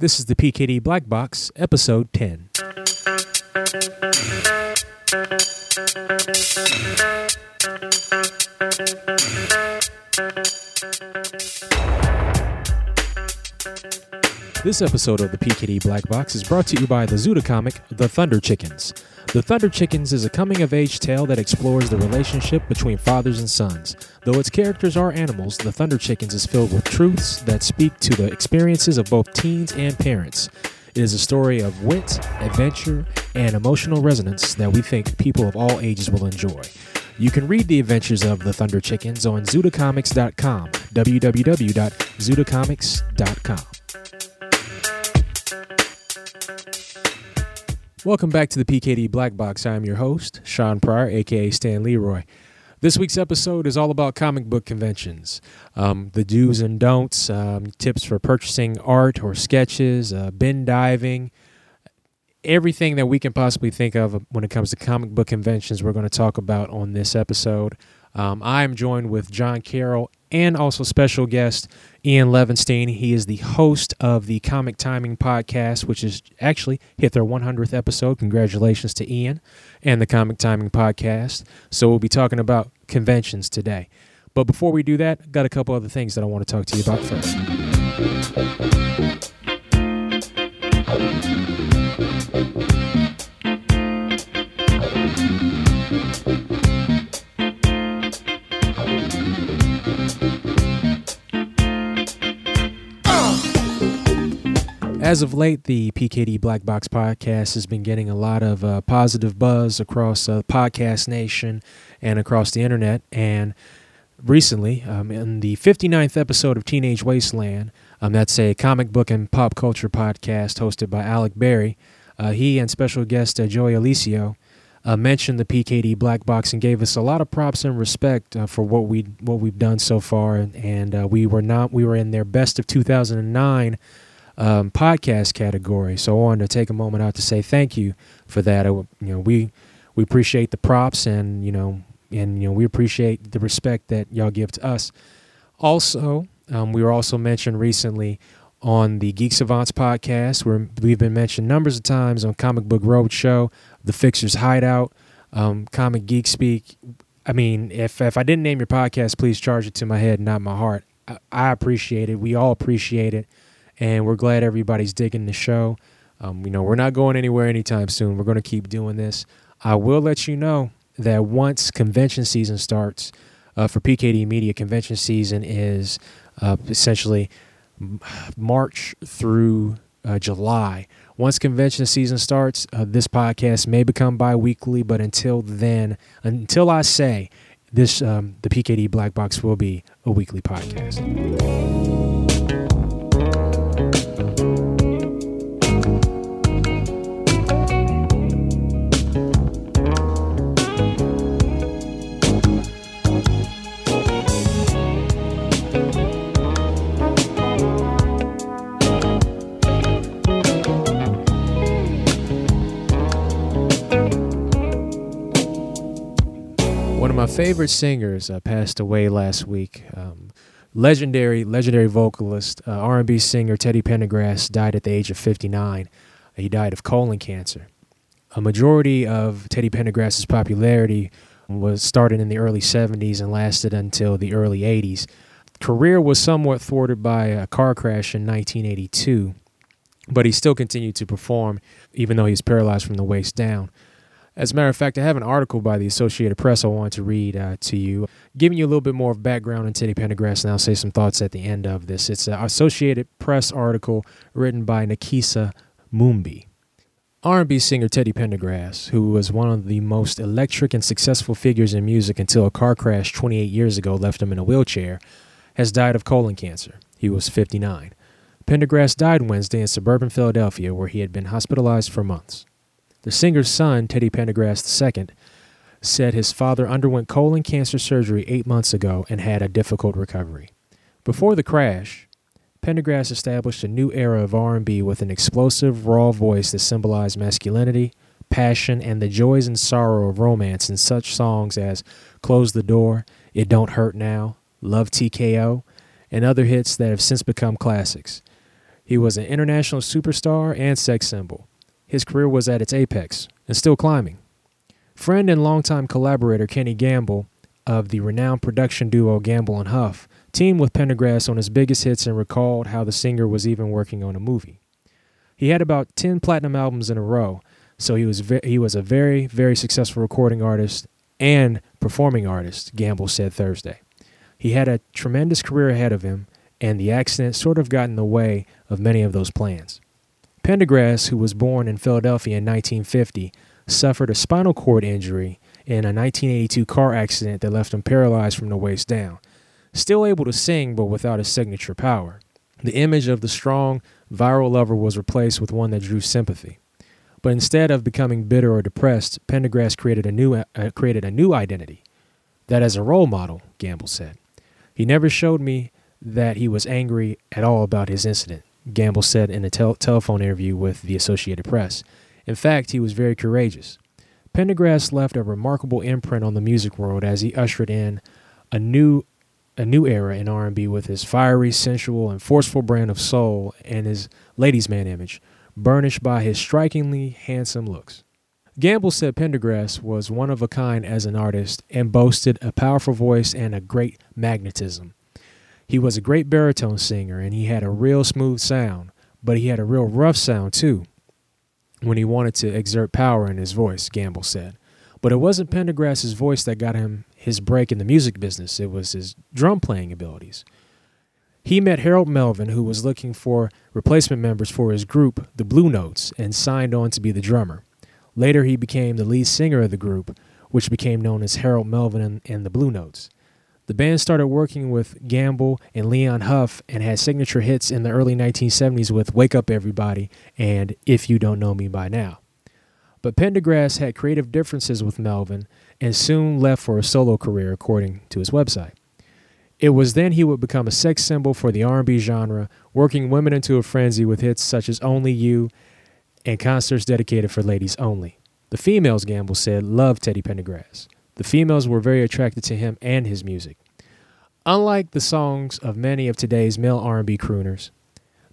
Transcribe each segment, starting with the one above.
This is the PKD Black Box, episode 10. This episode of the PKD Black Box is brought to you by the Zuda comic, The Thunder Chickens. The Thunder Chickens is a coming of age tale that explores the relationship between fathers and sons. Though its characters are animals, The Thunder Chickens is filled with truths that speak to the experiences of both teens and parents. It is a story of wit, adventure, and emotional resonance that we think people of all ages will enjoy. You can read the adventures of the Thunder Chickens on ZudaComics.com, www.ZudaComics.com. Welcome back to the PKD Black Box. I'm your host, Shawn Pryor, aka Stan Leroy. This week's episode is all about comic book conventions, um, the do's and don'ts, um, tips for purchasing art or sketches, uh, bin diving, everything that we can possibly think of when it comes to comic book conventions. We're going to talk about on this episode. Um, I'm joined with Jon Carroll and also special guest Ian Levenstein. He is the host of the Comic Timing podcast, which has actually hit their 100th episode. Congratulations to Ian and the Comic Timing podcast. So we'll be talking about conventions today. But before we do that, I've got a couple other things that I want to talk to you about first. As of late, the PKD Black Box podcast has been getting a lot of uh, positive buzz across uh, Podcast Nation and across the internet. And recently, um, in the 59th episode of Teenage Wasteland, um, that's a comic book and pop culture podcast hosted by Alec Berry, uh, he and special guest uh, Joey Alicio uh, mentioned the PKD Black Box and gave us a lot of props and respect uh, for what we what we've done so far. And, and we were not we were in their best of 2009 um, podcast category. So I wanted to take a moment out to say thank you for that. I, you know, we we appreciate the props and you know and you know we appreciate the respect that y'all give to us. Also, um, we were also mentioned recently on the Geek Savants podcast, where we've been mentioned numbers of times on Comic Book Roadshow, The Fixer's Hideout, um, Comic Geek Speak. I mean, if if I didn't name your podcast, please charge it to my head, not my heart. I, I appreciate it. We all appreciate it and we're glad everybody's digging the show. Um, you know, we're not going anywhere anytime soon. We're going to keep doing this. I will let you know that once convention season starts uh, for PKD Media, convention season is uh, essentially March through uh, July. Once convention season starts, uh, this podcast may become bi weekly, but until then, until I say this, um, the PKD Black Box will be a weekly podcast. My favorite singers uh, passed away last week. Um, legendary, legendary vocalist, uh, R&B singer Teddy Pendergrass died at the age of 59. He died of colon cancer. A majority of Teddy Pendergrass's popularity was started in the early 70s and lasted until the early 80s. Career was somewhat thwarted by a car crash in 1982, but he still continued to perform even though he was paralyzed from the waist down. As a matter of fact, I have an article by the Associated Press I want to read uh, to you, giving you a little bit more of background on Teddy Pendergrass, and I'll say some thoughts at the end of this. It's an Associated Press article written by Nekesa Mumbi. R&B singer Teddy Pendergrass, who was one of the most electric and successful figures in music until a car crash 28 years ago left him in a wheelchair, has died of colon cancer. He was 59. Pendergrass died Wednesday in suburban Philadelphia, where he had been hospitalized for months. The singer's son, Teddy Pendergrass II, said his father underwent colon cancer surgery eight months ago and had a difficult recovery. Before the crash, Pendergrass established a new era of R&B with an explosive, raw voice that symbolized masculinity, passion, and the joys and sorrow of romance in such songs as "Close the Door," "It Don't Hurt Now," "Love TKO," and other hits that have since become classics. He was an international superstar and sex symbol. His career was at its apex and still climbing. Friend and longtime collaborator Kenny Gamble of the renowned production duo Gamble and Huff teamed with Pendergrass on his biggest hits and recalled how the singer was even working on a movie. He had about 10 platinum albums in a row, so he was ve- he was a very very successful recording artist and performing artist, Gamble said Thursday. He had a tremendous career ahead of him and the accident sort of got in the way of many of those plans. Pendergrass, who was born in Philadelphia in 1950, suffered a spinal cord injury in a 1982 car accident that left him paralyzed from the waist down. Still able to sing, but without his signature power. The image of the strong, viral lover was replaced with one that drew sympathy. But instead of becoming bitter or depressed, Pendergrass created a new, uh, created a new identity. That as a role model, Gamble said. He never showed me that he was angry at all about his incident, Gamble said in a tel- telephone interview with the Associated Press. In fact, he was very courageous. Pendergrass left a remarkable imprint on the music world as he ushered in a new a new era in R&B with his fiery, sensual, and forceful brand of soul and his ladies' man image, burnished by his strikingly handsome looks. Gamble said Pendergrass was one of a kind as an artist and boasted a powerful voice and a great magnetism. He was a great baritone singer and he had a real smooth sound, but he had a real rough sound too when he wanted to exert power in his voice, Gamble said. But it wasn't Pendergrass's voice that got him his break in the music business, it was his drum playing abilities. He met Harold Melvin, who was looking for replacement members for his group, the Blue Notes, and signed on to be the drummer. Later, he became the lead singer of the group, which became known as Harold Melvin and, the Blue Notes. The band started working with Gamble and Leon Huff and had signature hits in the early 1970s with Wake Up Everybody and If You Don't Know Me By Now. But Pendergrass had creative differences with Melvin and soon left for a solo career according to his website. It was then he would become a sex symbol for the R&B genre, working women into a frenzy with hits such as Only You and concerts dedicated for ladies only. The females, Gamble said, loved Teddy Pendergrass. The females were very attracted to him and his music. Unlike the songs of many of today's male R&B crooners,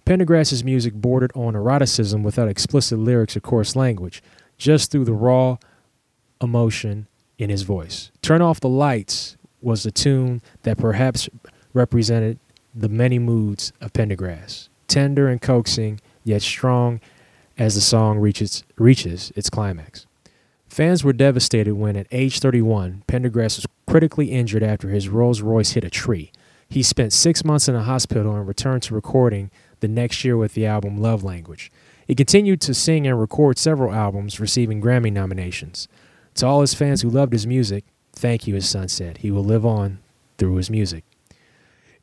Pendergrass's music bordered on eroticism without explicit lyrics or coarse language, just through the raw emotion in his voice. Turn Off the Lights was a tune that perhaps represented the many moods of Pendergrass, tender and coaxing, yet strong as the song reaches, reaches its climax. Fans were devastated when, at age 31, Pendergrass was critically injured after his Rolls Royce hit a tree. He spent six months in a hospital and returned to recording the next year with the album Love Language. He continued to sing and record several albums, receiving Grammy nominations. To all his fans who loved his music, thank you, his son said. He will live on through his music.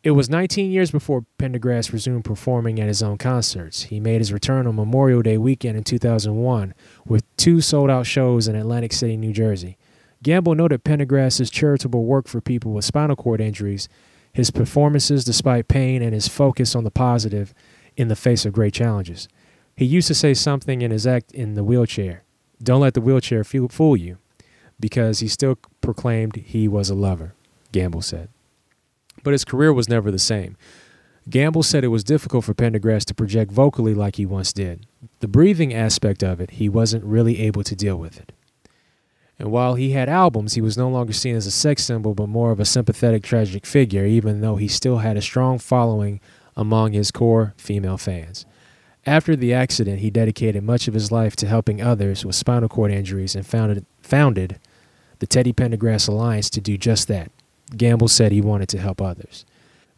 It was 19 years before Pendergrass resumed performing at his own concerts. He made his return on Memorial Day weekend in 2001 with two sold out shows in Atlantic City, New Jersey. Gamble noted Pendergrass's charitable work for people with spinal cord injuries, his performances despite pain, and his focus on the positive in the face of great challenges. He used to say something in his act in the wheelchair Don't let the wheelchair fool you, because he still proclaimed he was a lover, Gamble said but his career was never the same. Gamble said it was difficult for Pendergrass to project vocally like he once did. The breathing aspect of it, he wasn't really able to deal with it. And while he had albums, he was no longer seen as a sex symbol, but more of a sympathetic, tragic figure, even though he still had a strong following among his core female fans. After the accident, he dedicated much of his life to helping others with spinal cord injuries and founded, founded the Teddy Pendergrass Alliance to do just that. Gamble said he wanted to help others.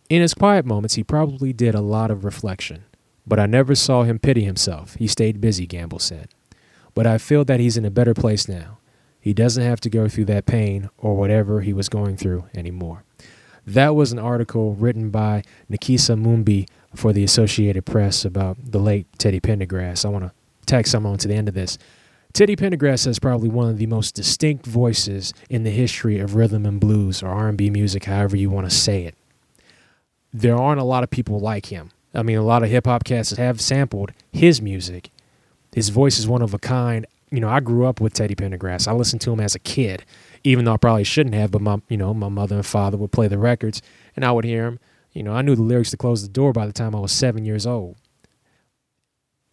In his quiet moments, he probably did a lot of reflection, but I never saw him pity himself. He stayed busy, Gamble said. But I feel that he's in a better place now. He doesn't have to go through that pain or whatever he was going through anymore. That was an article written by Nekesa Mumbi for the Associated Press about the late Teddy Pendergrass. I want to tag some on to the end of this. Teddy Pendergrass has probably one of the most distinct voices in the history of rhythm and blues or R&B music, however you want to say it. There aren't a lot of people like him. I mean, a lot of hip hop cats have sampled his music. His voice is one of a kind. You know, I grew up with Teddy Pendergrass. I listened to him as a kid, even though I probably shouldn't have. But my, you know, my mother and father would play the records, and I would hear him. You know, I knew the lyrics to "Close the Door" by the time I was seven years old.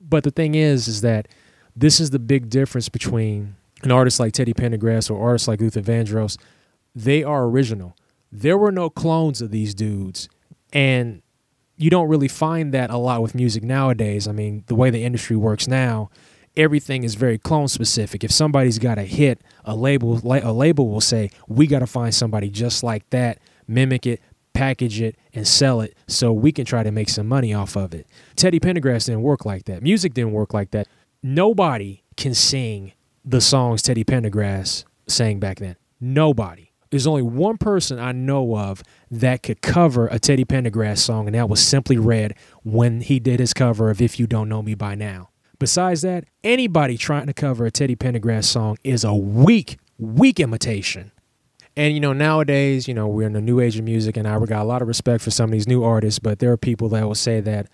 But the thing is, is that this is the big difference between an artist like Teddy Pendergrass or artists like Luther Vandross. They are original. There were no clones of these dudes. And you don't really find that a lot with music nowadays. I mean, the way the industry works now, everything is very clone specific. If somebody's got a hit, a label a label will say, "We got to find somebody just like that, mimic it, package it, and sell it so we can try to make some money off of it." Teddy Pendergrass didn't work like that. Music didn't work like that. Nobody can sing the songs Teddy Pendergrass sang back then. Nobody. There's only one person I know of that could cover a Teddy Pendergrass song, and that was Simply Red when he did his cover of If You Don't Know Me By Now. Besides that, anybody trying to cover a Teddy Pendergrass song is a weak, weak imitation. And you know, nowadays, you know, we're in the new age of music, and I got a lot of respect for some of these new artists, but there are people that will say that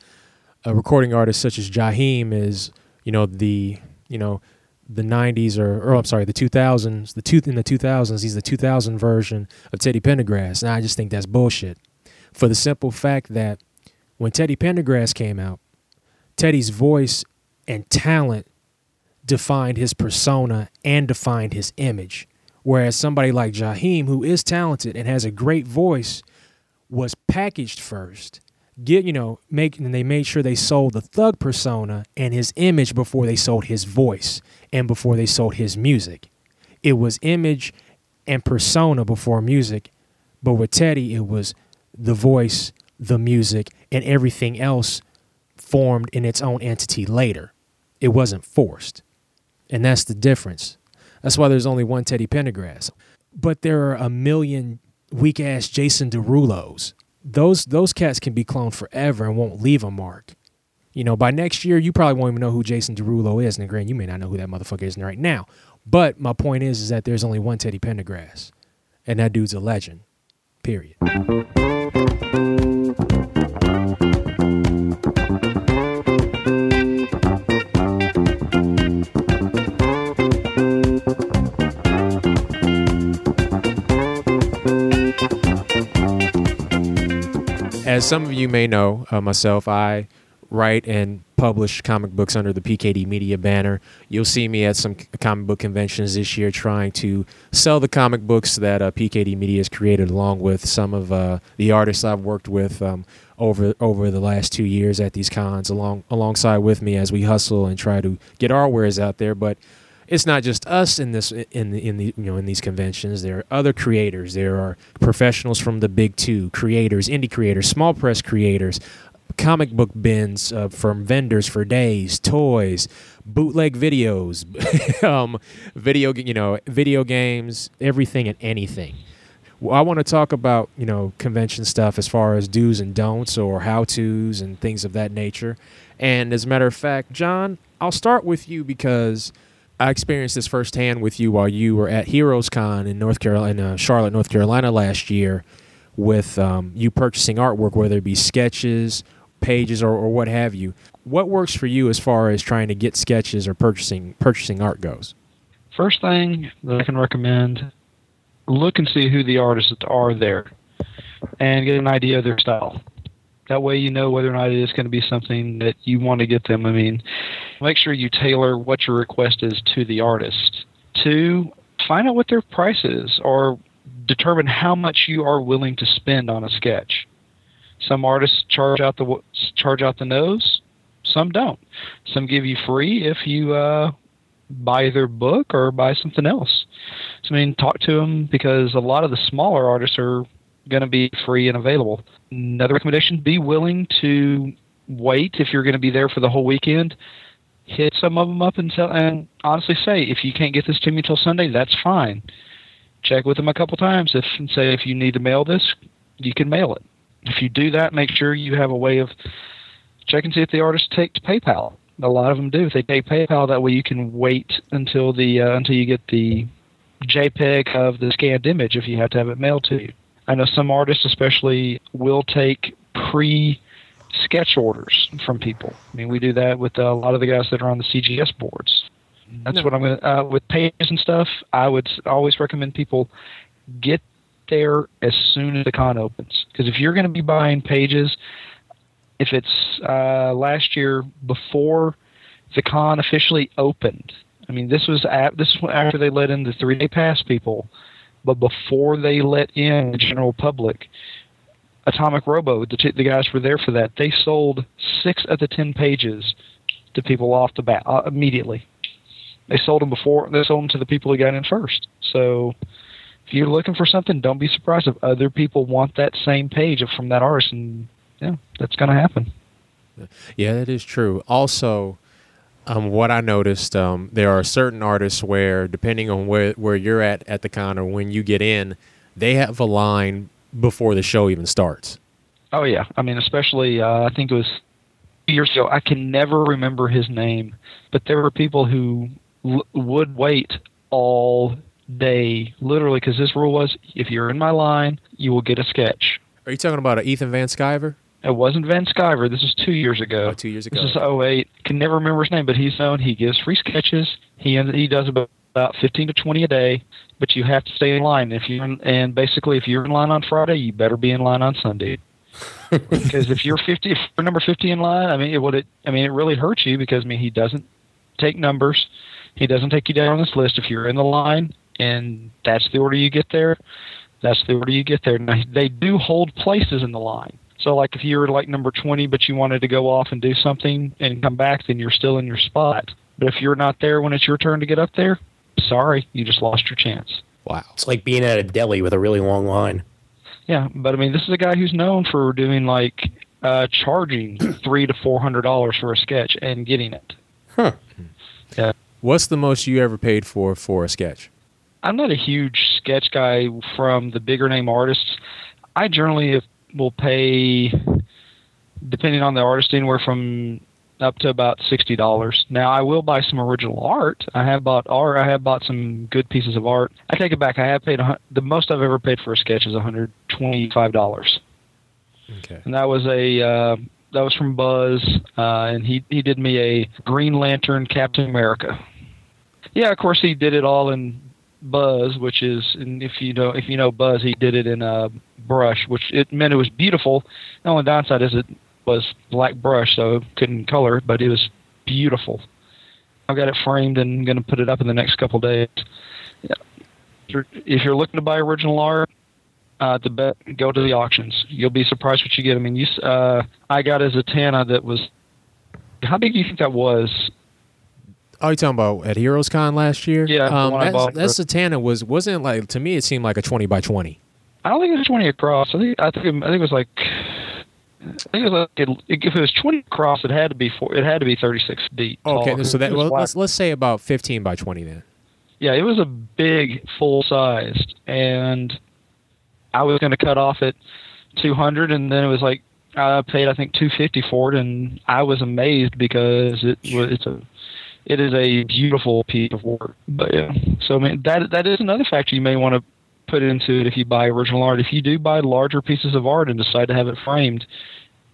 a recording artist such as Jaheim is, you know, the, you know, the 90s or, or I'm sorry, the 2000s, the two in the 2000s, he's the 2000 version of Teddy Pendergrass. And I just think that's bullshit. For the simple fact that when Teddy Pendergrass came out, Teddy's voice and talent defined his persona and defined his image. Whereas somebody like Jaheim, who is talented and has a great voice, was packaged first get you know make and they made sure they sold the thug persona and his image before they sold his voice and before they sold his music. It was image and persona before music but with teddy it was the voice the music and everything else formed in its own entity later. It wasn't forced. And that's the difference. That's why there's only one teddy pendergrass. But there are a million weak ass jason derulos those those cats can be cloned forever and won't leave a mark. You know, by next year, you probably won't even know who Jason Derulo is. And granted, you may not know who that motherfucker is right now. But my point is, is that there's only one Teddy Pendergrass, and that dude's a legend. Period. As some of you may know, uh, myself, I write and publish comic books under the PKD Media banner. You'll see me at some comic book conventions this year trying to sell the comic books that uh, PKD Media has created, along with some of uh, the artists I've worked with um, over over the last two years at these cons, along alongside with me as we hustle and try to get our wares out there. But it's not just us in this in in the you know in these conventions. There are other creators. There are professionals from the big two, creators, indie creators, small press creators, comic book bins uh, from vendors for days, toys, bootleg videos, um, video you know video games, everything and anything. Well, I want to talk about you know convention stuff as far as do's and don'ts or how tos and things of that nature. And as a matter of fact, Jon, I'll start with you because I experienced this firsthand with you while you were at Heroes Con in North Carolina, Charlotte, North Carolina last year, with um, you purchasing artwork, whether it be sketches, pages, or, or what have you. What works for you as far as trying to get sketches or purchasing purchasing art goes? First thing that I can recommend: look and see who the artists are there, and get an idea of their style. That way, you know whether or not it is going to be something that you want to get them. I mean, make sure you tailor what your request is to the artist. Two, find out what their price is or determine how much you are willing to spend on a sketch. Some artists charge out the charge out the nose, some don't. Some give you free if you uh, buy their book or buy something else. So I mean, talk to them because a lot of the smaller artists are going to be free and available. Another recommendation: be willing to wait if you're going to be there for the whole weekend. Hit some of them up and tell, and honestly say, if you can't get this to me until Sunday, that's fine. Check with them a couple times. If and say if you need to mail this, you can mail it. If you do that, make sure you have a way of checking see if the artist takes PayPal. A lot of them do. If they take PayPal, that way you can wait until the uh, until you get the JPEG of the scanned image if you have to have it mailed to you. I know some artists, especially, will take pre sketch orders from people. I mean, we do that with a lot of the guys that are on the CGS boards. That's no. what I'm going to, uh, with pages and stuff, I would always recommend people get there as soon as the con opens. Because if you're going to be buying pages, if it's uh, last year before the con officially opened. I mean, this was at, this was after they let in the three day pass people, but before they let in the general public, Atomic Robo, the, t- the guys were there for that. They sold six of the ten pages to people off the bat uh, immediately. They sold them before. They sold them to the people who got in first. So if you're looking for something, don't be surprised if other people want that same page from that artist, and yeah, that's going to happen. Yeah, that is true. Also, um, what I noticed, um, there are certain artists where, depending on where where you're at at the con or when you get in, they have a line before the show even starts. Oh yeah, I mean, especially uh, I think it was years ago. I can never remember his name, but there were people who l- would wait all day, literally, because this rule was: if you're in my line, you will get a sketch. Are you talking about Ethan Van Sciver? It wasn't Van Sciver. This is two years ago. Oh, two years ago. This is 08. Can never remember his name, but he's known. He gives free sketches. He he does about about 15 to 20 a day, but you have to stay in line. If you're in, and basically, if you're in line on Friday, you better be in line on Sunday. because if you're 50, if you're number 50 in line, I mean, it would it. I mean, it really hurts you because I mean, he doesn't take numbers. He doesn't take you down on this list. If you're in the line and that's the order you get there, that's the order you get there. Now they do hold places in the line. So like if you were like number 20, but you wanted to go off and do something and come back, then you're still in your spot. But if you're not there when it's your turn to get up there, sorry, you just lost your chance. Wow. It's like being at a deli with a really long line. Yeah, but I mean, this is a guy who's known for doing like uh, charging three to four hundred dollars for a sketch and getting it. Huh. Yeah, What's the most you ever paid for for a sketch? I'm not a huge sketch guy from the bigger name artists. I generally will pay, depending on the artist, anywhere from up to about sixty dollars. Now I will buy some original art. I have bought art. I have bought some good pieces of art. I take it back. I have paid the most I've ever paid for a sketch is one hundred twenty-five dollars, Okay. and that was a uh, that was from Buzz, uh, and he he did me a Green Lantern Captain America. Yeah, of course he did it all in Buzz, which is, and if you know if you know Buzz, he did it in a brush, which it meant it was beautiful. The only downside is it was black brush, so couldn't color but it was beautiful. I've got it framed and going to put it up in the next couple days. If you're- If you're looking to buy original art, uh, the bet go to the auctions. You'll be surprised what you get. I mean, you, uh, I got a Zatanna that was. How big do you think that was? Oh, you talking about at Heroes Con last year? Yeah, Um, that, that Zatanna was wasn't like to me. It seemed like a twenty by twenty. I don't think it was 20 across. I think I think it, I think it was like I think it was like it, if it was 20 across, it had to be four, it had to be 36 deep. tall, so that well, let's let's say about fifteen by twenty then. yeah, it was a big full sized, and I was going to cut off at 200, and then it was like I paid I think 250 for it, and I was amazed because it was it's a it is a beautiful piece of work. But yeah, so I mean that that is another factor you may want to put into it if you buy original art. If you do buy larger pieces of art and decide to have it framed,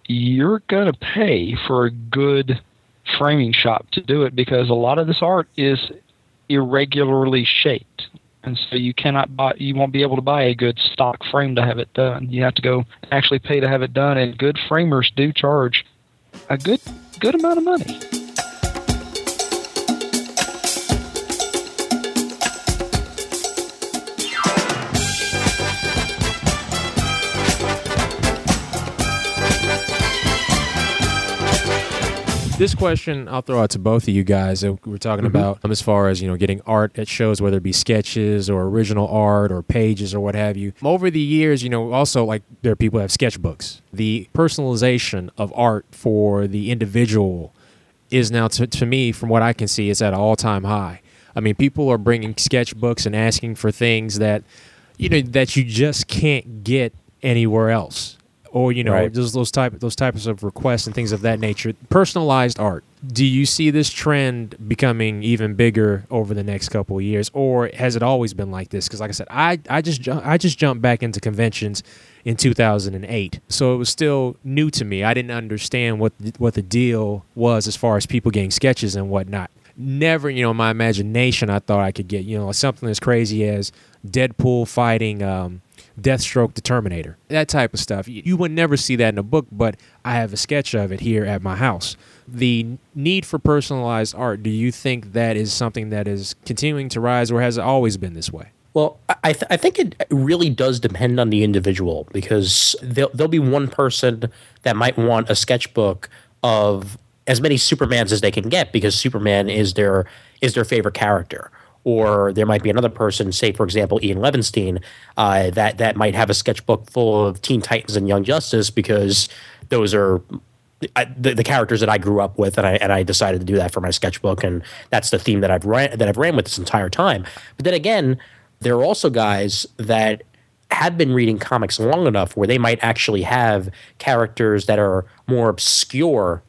you're going to pay for a good framing shop to do it because a lot of this art is irregularly shaped. And so you cannot buy, you won't be able to buy a good stock frame to have it done. You have to go actually pay to have it done, and good framers do charge a good good amount of money. This question I'll throw out to both of you guys. We're talking Mm-hmm. about um, as far as you know, getting art at shows, whether it be sketches or original art or pages or what have you. Over the years, you know, also like there are people who have sketchbooks. The personalization of art for the individual is now, to, to me, from what I can see, is at an all-time high. I mean, people are bringing sketchbooks and asking for things that, you know, that you just can't get anywhere else or you know Right. those those type those types of requests and things of that nature. Personalized art. Do you see this trend becoming even bigger over the next couple of years, or has it always been like this? Because like I said, I I just ju- I just jumped back into conventions in 2008, so it was still new to me. I didn't understand what the, what the deal was as far as people getting sketches and whatnot. Never, you know, in my imagination, I thought I could get you know something as crazy as Deadpool fighting. Um, Deathstroke the Terminator, that type of stuff. You, would never see that in a book, but I have a sketch of it here at my house. The need for personalized art, do you think that is something that is continuing to rise or has it always been this way? Well, I, th- I think it really does depend on the individual because there'll, there'll be one person that might want a sketchbook of as many Supermans as they can get because Superman is their is their favorite character. Or there might be another person, say for example Ian Levenstein, uh, that that might have a sketchbook full of Teen Titans and Young Justice because those are I, the, the, characters that I grew up with, and I and I decided to do that for my sketchbook, and that's the theme that I've ran that I've ran with this entire time. But then again, there are also guys that have been reading comics long enough where they might actually have characters that are more obscure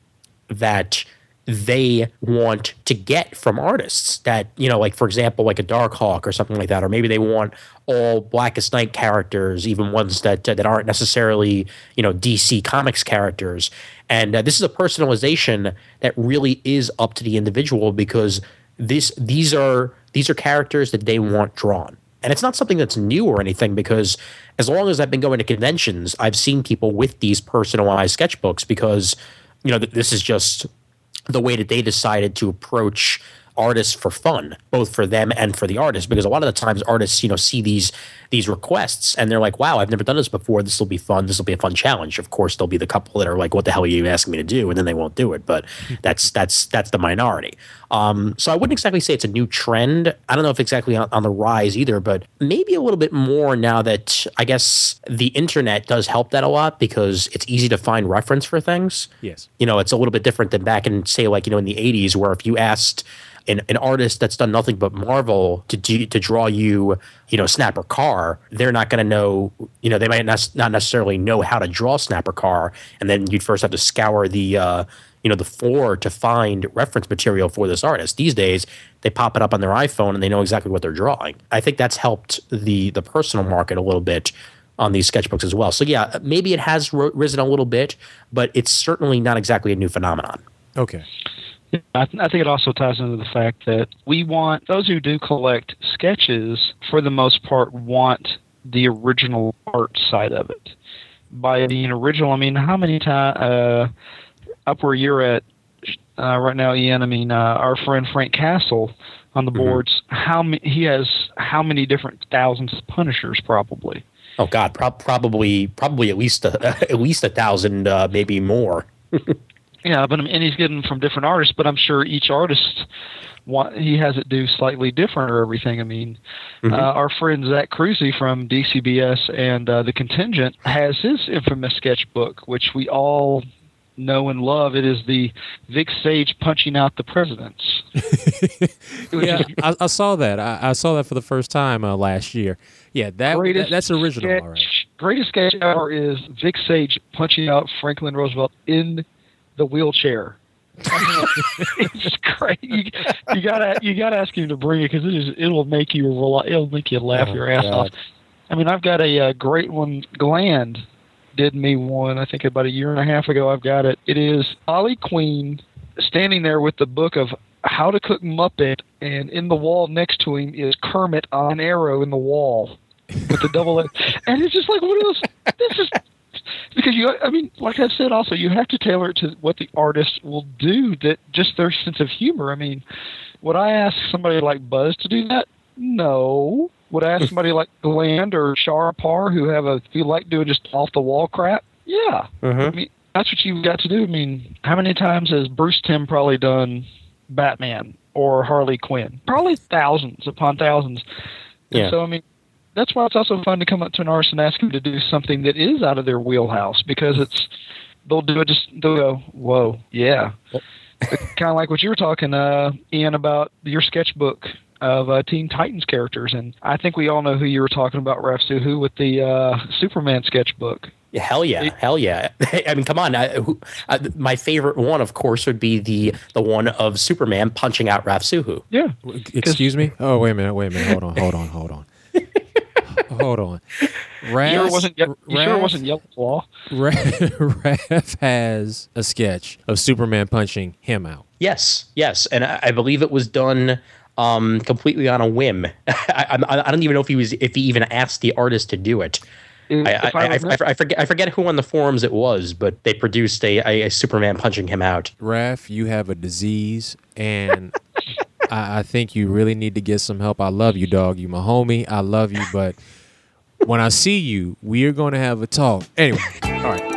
that they want to get from artists that you know like for example like a Darkhawk or something like that or maybe they want all blackest night characters even ones that uh, that aren't necessarily you know dc comics characters. And uh, this is a personalization that really is up to the individual because this these are these are characters that they want drawn. And it's not something that's new or anything because as long as I've been going to conventions, I've seen people with these personalized sketchbooks because, you know, this is just the way that they decided to approach artists for fun, both for them and for the artists, Because a lot of the times artists, you know, see these these requests and they're like, "Wow, I've never done this before. This will be fun. This will be a fun challenge." Of course, there'll be the couple that are like, "What the hell are you asking me to do?" and then they won't do it. But hmm. that's that's that's the minority. Um, so I wouldn't exactly say it's a new trend. I don't know if exactly on, on the rise either, but maybe a little bit more now that I guess the internet does help that a lot because it's easy to find reference for things. Yes, you know, it's a little bit different than back in say like you know in the '80s where if you asked an, an artist that's done nothing but Marvel to do, to draw you, you know, Snapper Carr, they're not going to know, you know, they might not, not necessarily know how to draw Snapper Carr, and then you'd first have to scour the, uh, you know, the four to find reference material for this artist. These days, they pop it up on their iPhone and they know exactly what they're drawing. I think that's helped the the personal market a little bit on these sketchbooks as well. So yeah, maybe it has risen a little bit, but it's certainly not exactly a new phenomenon. Okay. I, th- I think it also ties into the fact that we want those who do collect sketches, for the most part, want the original art side of it. By being original, I mean how many times uh, up where you're at uh, right now, Ian. I mean uh, our friend Frank Castle on the mm-hmm. boards. How ma- he has how many different thousands of Punishers probably. Oh God, pro- probably probably at least a, at least a thousand, uh, maybe more. Yeah, but and he's getting from different artists, but I'm sure each artist want, he has it do slightly different or everything. I mean, mm-hmm. uh, our friend Zach Cruzy from DCBS and uh, the Contingent has his infamous sketchbook, which we all know and love. It is the Vic Sage punching out the presidents. yeah, I, I, saw that. I, I, saw that for the first time uh, last year. Yeah, that, that that's original. Sketch, all right. Greatest sketch ever is Vic Sage punching out Franklin Roosevelt in the wheelchair. it's great. You, you, gotta you gotta ask him to bring it because it is it'll make you it'll make you laugh oh, your ass God. off. I mean, I've got a, a great one. Gland did me one. I think about a year and a half ago. I've got it. It is Ollie Queen standing there with the book of how to cook Muppet, and in the wall next to him is Kermit on an arrow in the wall with the double. and it's just like one of those. This is because you i mean like i said also you have to tailor it to what the artist will do that just their sense of humor i mean would i ask somebody like buzz to do that no would i ask somebody like gland or Shahrar Peer who have a feel like doing just off the wall crap? Yeah. Mm-hmm. i mean that's what you've got to do. I mean how many times has bruce Timm probably done batman or harley quinn? Probably thousands upon thousands. Yeah. And so i mean that's why it's also fun to come up to an artist and ask them to do something that is out of their wheelhouse because it's they'll do it just they'll go whoa yeah. Kind of like what you were talking uh, Ian about your sketchbook of uh, Teen Titans characters and I think we all know who you were talking about Raph Suhu with the uh, Superman sketchbook. Yeah, hell yeah, hell yeah! I mean, come on. I, who, uh, my favorite one, of course, would be the the one of Superman punching out Raph Suhu. Yeah. Excuse me. Oh, wait a minute. Wait a minute. Hold on. Hold on. Hold on. Hold on. Raz, you sure wasn't, you Raph, sure wasn't Yellow Claw? Raph has a sketch of Superman punching him out. Yes, yes. And I, I believe it was done um, completely on a whim. I, I, I don't even know if he was if he even asked the artist to do it. I, I, I, I, forget I forget who on the forums it was, but they produced a, a, a Superman punching him out. Raph, you have a disease, and I, I think you really need to get some help. I love you, dog. You my homie. I love you, but when I see you, we are going to have a talk. Anyway, all right.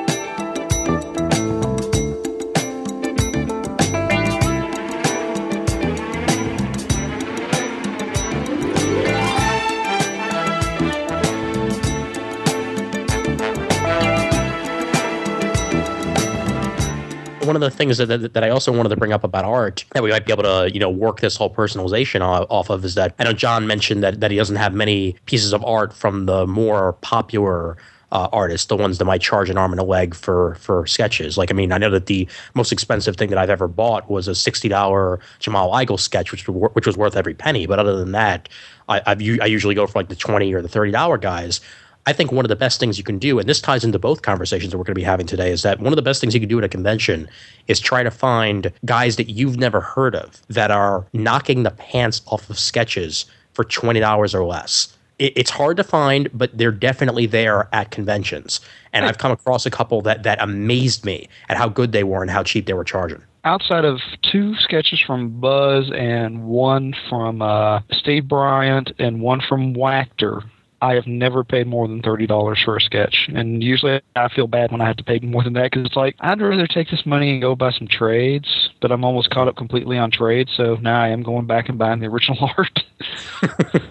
One of the things that, that, that I also wanted to bring up about art that we might be able to you know work this whole personalization off of is that I know Jon mentioned that that he doesn't have many pieces of art from the more popular uh, artists, the ones that might charge an arm and a leg for for sketches. Like, I mean, I know that the most expensive thing that I've ever bought was a sixty dollar Jamal Igle sketch, which which was worth every penny. But other than that, I, I've I usually go for like the twenty or the thirty dollar guys. I think one of the best things you can do, and this ties into both conversations that we're going to be having today, is that one of the best things you can do at a convention is try to find guys that you've never heard of that are knocking the pants off of sketches for $20 or less. It's hard to find, but they're definitely there at conventions. And I've come across a couple that, that amazed me at how good they were and how cheap they were charging outside of two sketches from Buzz and one from uh, Steve Bryant and one from Wachter, I have never paid more than thirty dollars for a sketch, and usually I feel bad when I have to pay more than that because it's like I'd rather take this money and go buy some trades, but I'm almost caught up completely on trades, so now I am going back and buying the original art.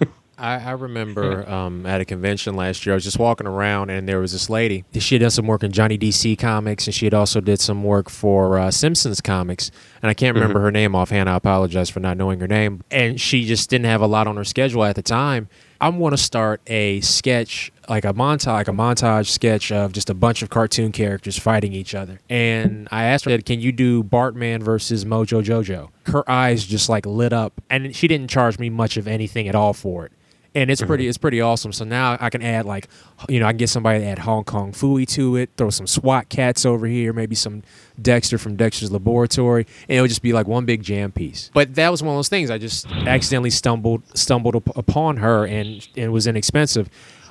I, I, remember um, at a convention last year, I was just walking around and there was this lady. She had done some work in Johnny DC comics and she had also did some work for uh, Simpsons comics. And I can't remember mm-hmm. her name offhand. I apologize for not knowing her name. And she just didn't have a lot on her schedule at the time. I want to start a sketch, like a montage, like a montage sketch of just a bunch of cartoon characters fighting each other. And I asked her, "Can you do Bartman versus Mojo Jojo?" Her eyes just like lit up, and she didn't charge me much of anything at all for it and it's pretty mm-hmm. it's pretty awesome. So now I can add like you know I can get somebody to add Hong Kong Phooey to it, throw some SWAT Kats over here, maybe some Dexter from Dexter's Laboratory, and it would just be like one big jam piece. But that was one of those things I just accidentally stumbled stumbled upon her, and, and it was inexpensive.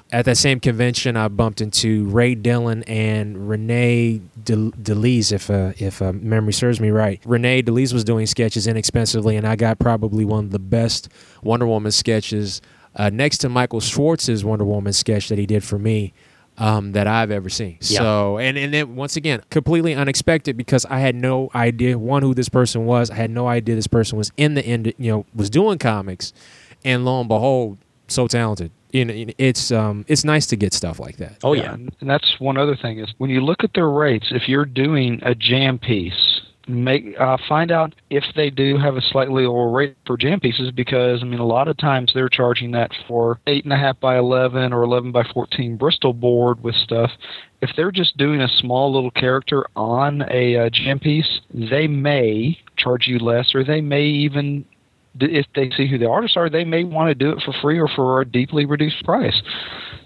At that same convention, I bumped into Ray Dillon and Renee DeLise, if uh, if uh, memory serves me right. Renae De Liz was doing sketches inexpensively, and I got probably one of the best Wonder Woman sketches uh, next to Michael Schwartz's Wonder Woman sketch that he did for me um, that I've ever seen. Yeah. So, and and then once again, completely unexpected because I had no idea one who this person was. I had no idea this person was in the end, you know, was doing comics, and lo and behold, so talented. You know, it's um, it's nice to get stuff like that. Oh yeah, and that's one other thing is when you look at their rates. If you're doing a jam piece make uh, find out if they do have a slightly lower rate for jam pieces because I mean a lot of times they're charging that for eight and a half by eleven or eleven by fourteen Bristol board with stuff. If they're just doing a small little character on a uh, jam piece, they may charge you less, or they may even if they see who the artists are, they may want to do it for free or for a deeply reduced price.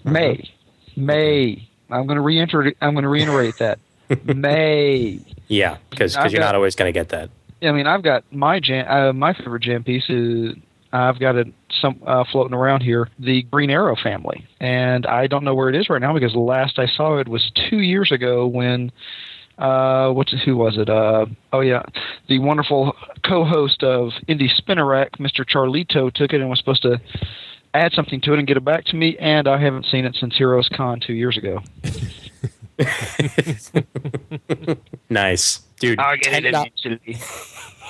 Mm-hmm. May, may. I'm going to reiterate. I'm going to reiterate that. May. Yeah, because you're not always going to get that. I mean, I've got my jam. Uh, my favorite jam piece is I've got it some uh, floating around here, the Green Arrow family, and I don't know where it is right now because the last I saw it was two years ago when. Uh, what's who was it? Uh, oh yeah, the wonderful co-host of Indie Spinner Rack, Mr. Charlito, took it and was supposed to add something to it and get it back to me, and I haven't seen it since Heroes Con two years ago. nice, dude. I'll get it eventually.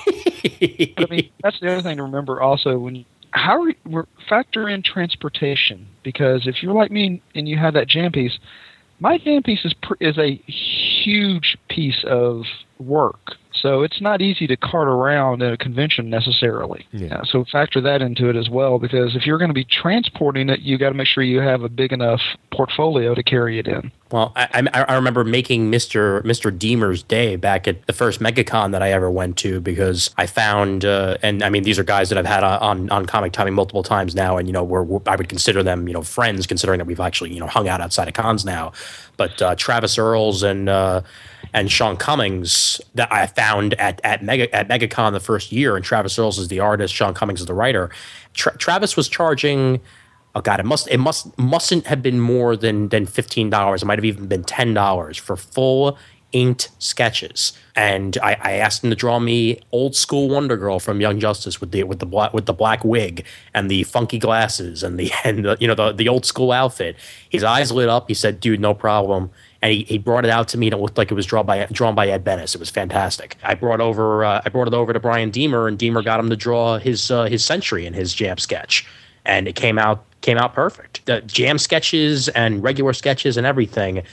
I mean, that's the other thing to remember. Also, when how are you, factor in transportation because if you're like me and you have that jam piece, my jam piece is is a huge piece of work so it's not easy to cart around at a convention necessarily. Yeah. Uh, so factor that into it as well, because if you're going to be transporting it, you got to make sure you have a big enough portfolio to carry it in. Well, I, I remember making Mr. Mr. Deemer's day back at the first MegaCon that I ever went to because I found, uh, and I mean these are guys that I've had on on Comic Timing multiple times now, and you know we're, we're, I would consider them you know friends, considering that we've actually you know hung out outside of cons now. But uh, Travis Earls and uh, and Sean Cummings that I found at at Mega at MegaCon the first year, and Travis Earls is the artist, Sean Cummings is the writer. Tra- Travis was charging. Oh God! It must it must mustn't have been more than than fifteen dollars. It might have even been ten dollars for full inked sketches. And I, I, asked him to draw me old school Wonder Girl from Young Justice with the with the black with the black wig and the funky glasses and the and the, you know the the old school outfit. His eyes lit up. He said, "Dude, no problem." And he, he brought it out to me, and it looked like it was drawn by drawn by Ed Benes. It was fantastic. I brought over uh, I brought it over to Brian Deemer, and Deemer got him to draw his uh, his Sentry in his jam sketch, and it came out came out perfect. The jam sketches and regular sketches and everything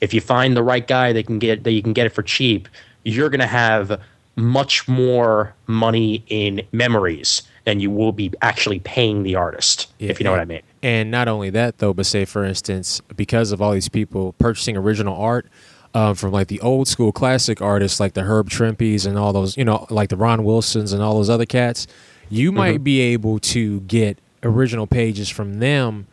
if you find the right guy that can get that you can get it for cheap, you're going to have much more money in memories than you will be actually paying the artist, yeah, if you know what I mean. And not only that, though, but say, for instance, because of all these people purchasing original art um, from like the old school classic artists like the Herb Trimpe's and all those, you know, like the Ron Wilsons and all those other cats, you mm-hmm. might be able to get original pages from them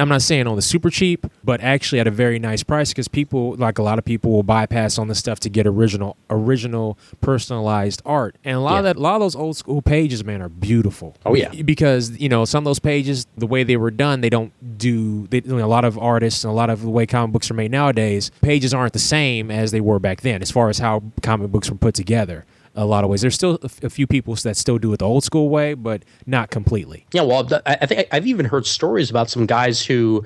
I'm not saying on the super cheap, but actually at a very nice price because people, like a lot of people, will bypass on the stuff to get original, original personalized art. And a lot yeah. of that, a lot of those old school pages, man, are beautiful. Oh yeah, because you know some of those pages, the way they were done, they don't do. They, you know, a lot of artists and a lot of the way comic books are made nowadays, pages aren't the same as they were back then, as far as how comic books were put together a lot of ways. There's still a few people that still do it the old school way, but not completely. Yeah, well, I think I've even heard stories about some guys who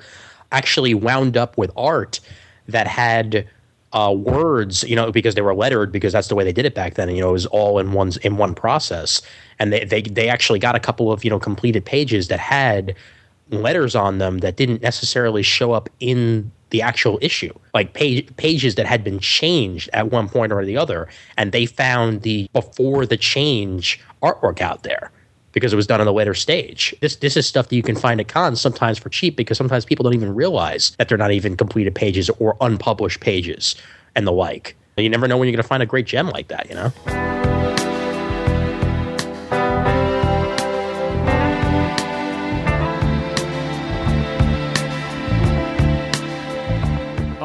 actually wound up with art that had uh, words, you know, because they were lettered because that's the way they did it back then. And, you know, it was all in one in one process, and they they they actually got a couple of you know completed pages that had letters on them that didn't necessarily show up in the actual issue, like page, pages that had been changed at one point or the other, and they found the before the change artwork out there because it was done on a later stage. This this is stuff that you can find at cons sometimes for cheap because sometimes people don't even realize that they're not even completed pages or unpublished pages and the like. You never know when you're going to find a great gem like that, you know.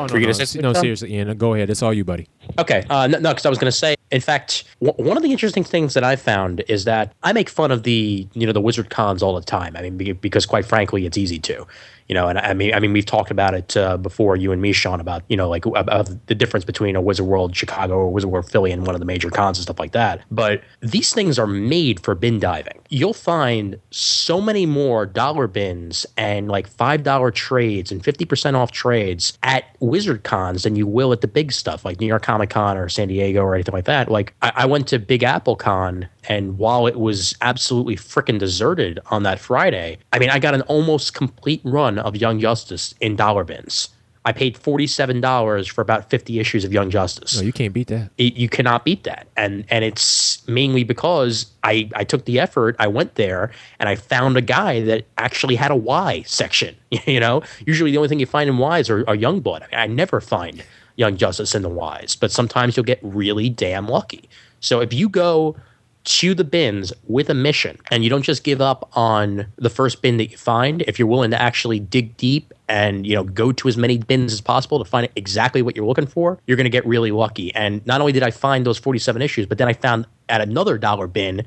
No, no, no, no seriously, Ian. Go ahead. It's all you, buddy. Okay. Uh, no, because I was going to say, in fact, w- one of the interesting things that I found is that I make fun of the you know the wizard cons all the time. I mean, because quite frankly, it's easy to you know, and I mean, I mean, we've talked about it uh, before, you and me, Shawn, about you know, like about the difference between a Wizard World Chicago or Wizard World Philly and one of the major cons and stuff like that. But these things are made for bin diving. You'll find so many more dollar bins and like five dollar trades and fifty percent off trades at Wizard cons than you will at the big stuff like New York Comic Con or San Diego or anything like that. Like I, I went to Big Apple Con and while it was absolutely freaking deserted on that Friday, I mean, I got an almost complete run of Young Justice in dollar bins. I paid forty-seven dollars for about fifty issues of Young Justice. No, you can't beat that. It, you cannot beat that, and and it's mainly because I I took the effort. I went there and I found a guy that actually had a Y section. You know, usually the only thing you find in Ys are, are Youngblood. I, mean, I never find Young Justice in the Ys, but sometimes you'll get really damn lucky. So if you go to the bins with a mission. And you don't just give up on the first bin that you find. If you're willing to actually dig deep and you know go to as many bins as possible to find exactly what you're looking for you're going to get really lucky. And not only did i find those 47 issues but then i found at another dollar bin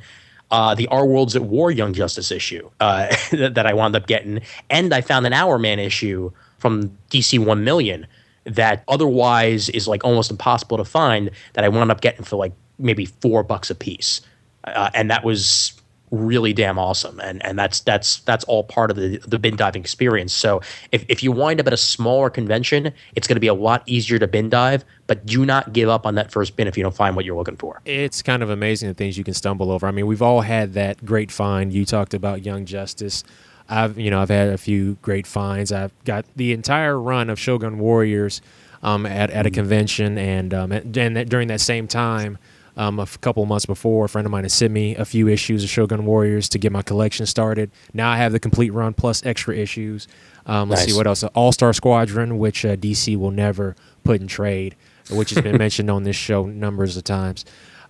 uh, the Our Worlds at War Young Justice issue uh, that I wound up getting, and I found an Hourman issue from DC One Million that otherwise is like almost impossible to find that I wound up getting for like maybe four bucks a piece uh, and that was really damn awesome. And and that's that's that's all part of the the bin diving experience. So if, if you wind up at a smaller convention it's going to be a lot easier to bin dive but do not give up on that first bin if you don't find what you're looking for. It's kind of amazing the things you can stumble over. I mean we've all had that great find. You talked about young justice. I've you know i've had a few great finds. I've got the entire run of shogun warriors um, at, at a mm. convention and um, and, and during that same time um, a couple months before, a friend of mine had sent me a few issues of Shogun Warriors to get my collection started. Now I have the complete run plus extra issues. Um, let's nice. see what else. All Star Squadron, which uh, DC will never put in trade, which has been mentioned on this show numbers of times.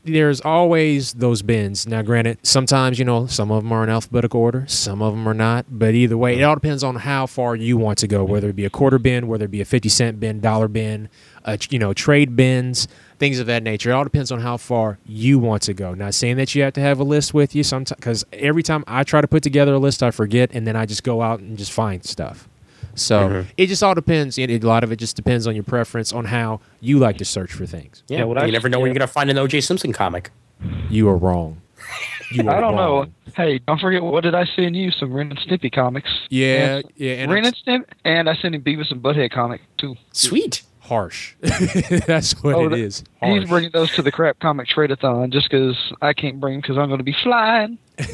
There's always those bins. Now, granted, sometimes you know some of them are in alphabetical order, some of them are not. But either way, it all depends on how far you want to go. Whether it be a quarter bin, whether it be a fifty cent bin, dollar bin, uh, you know, trade bins things of that nature. It all depends on how far you want to go. Not saying that you have to have a list with you, sometimes because every time I try to put together a list, I forget, and then I just go out and just find stuff. So Mhm. it just all depends. It, it- a lot of it just depends on your preference on how you like to search for things. Yeah, Yeah, what you I- never know when you're going to find an O.J. Simpson comic. You are wrong. You are I don't know. Hey, don't forget what did I send you? Some Ren and Stimpy comics. Yeah, And yeah, and Ren I'm and Stimp, and I sent him Beavis and Butthead comic too. Sweet. Harsh. That's what Oh, it the- is. He's bringing those to the crap comic trade-a-thon just because I can't bring them because I'm going to be flying.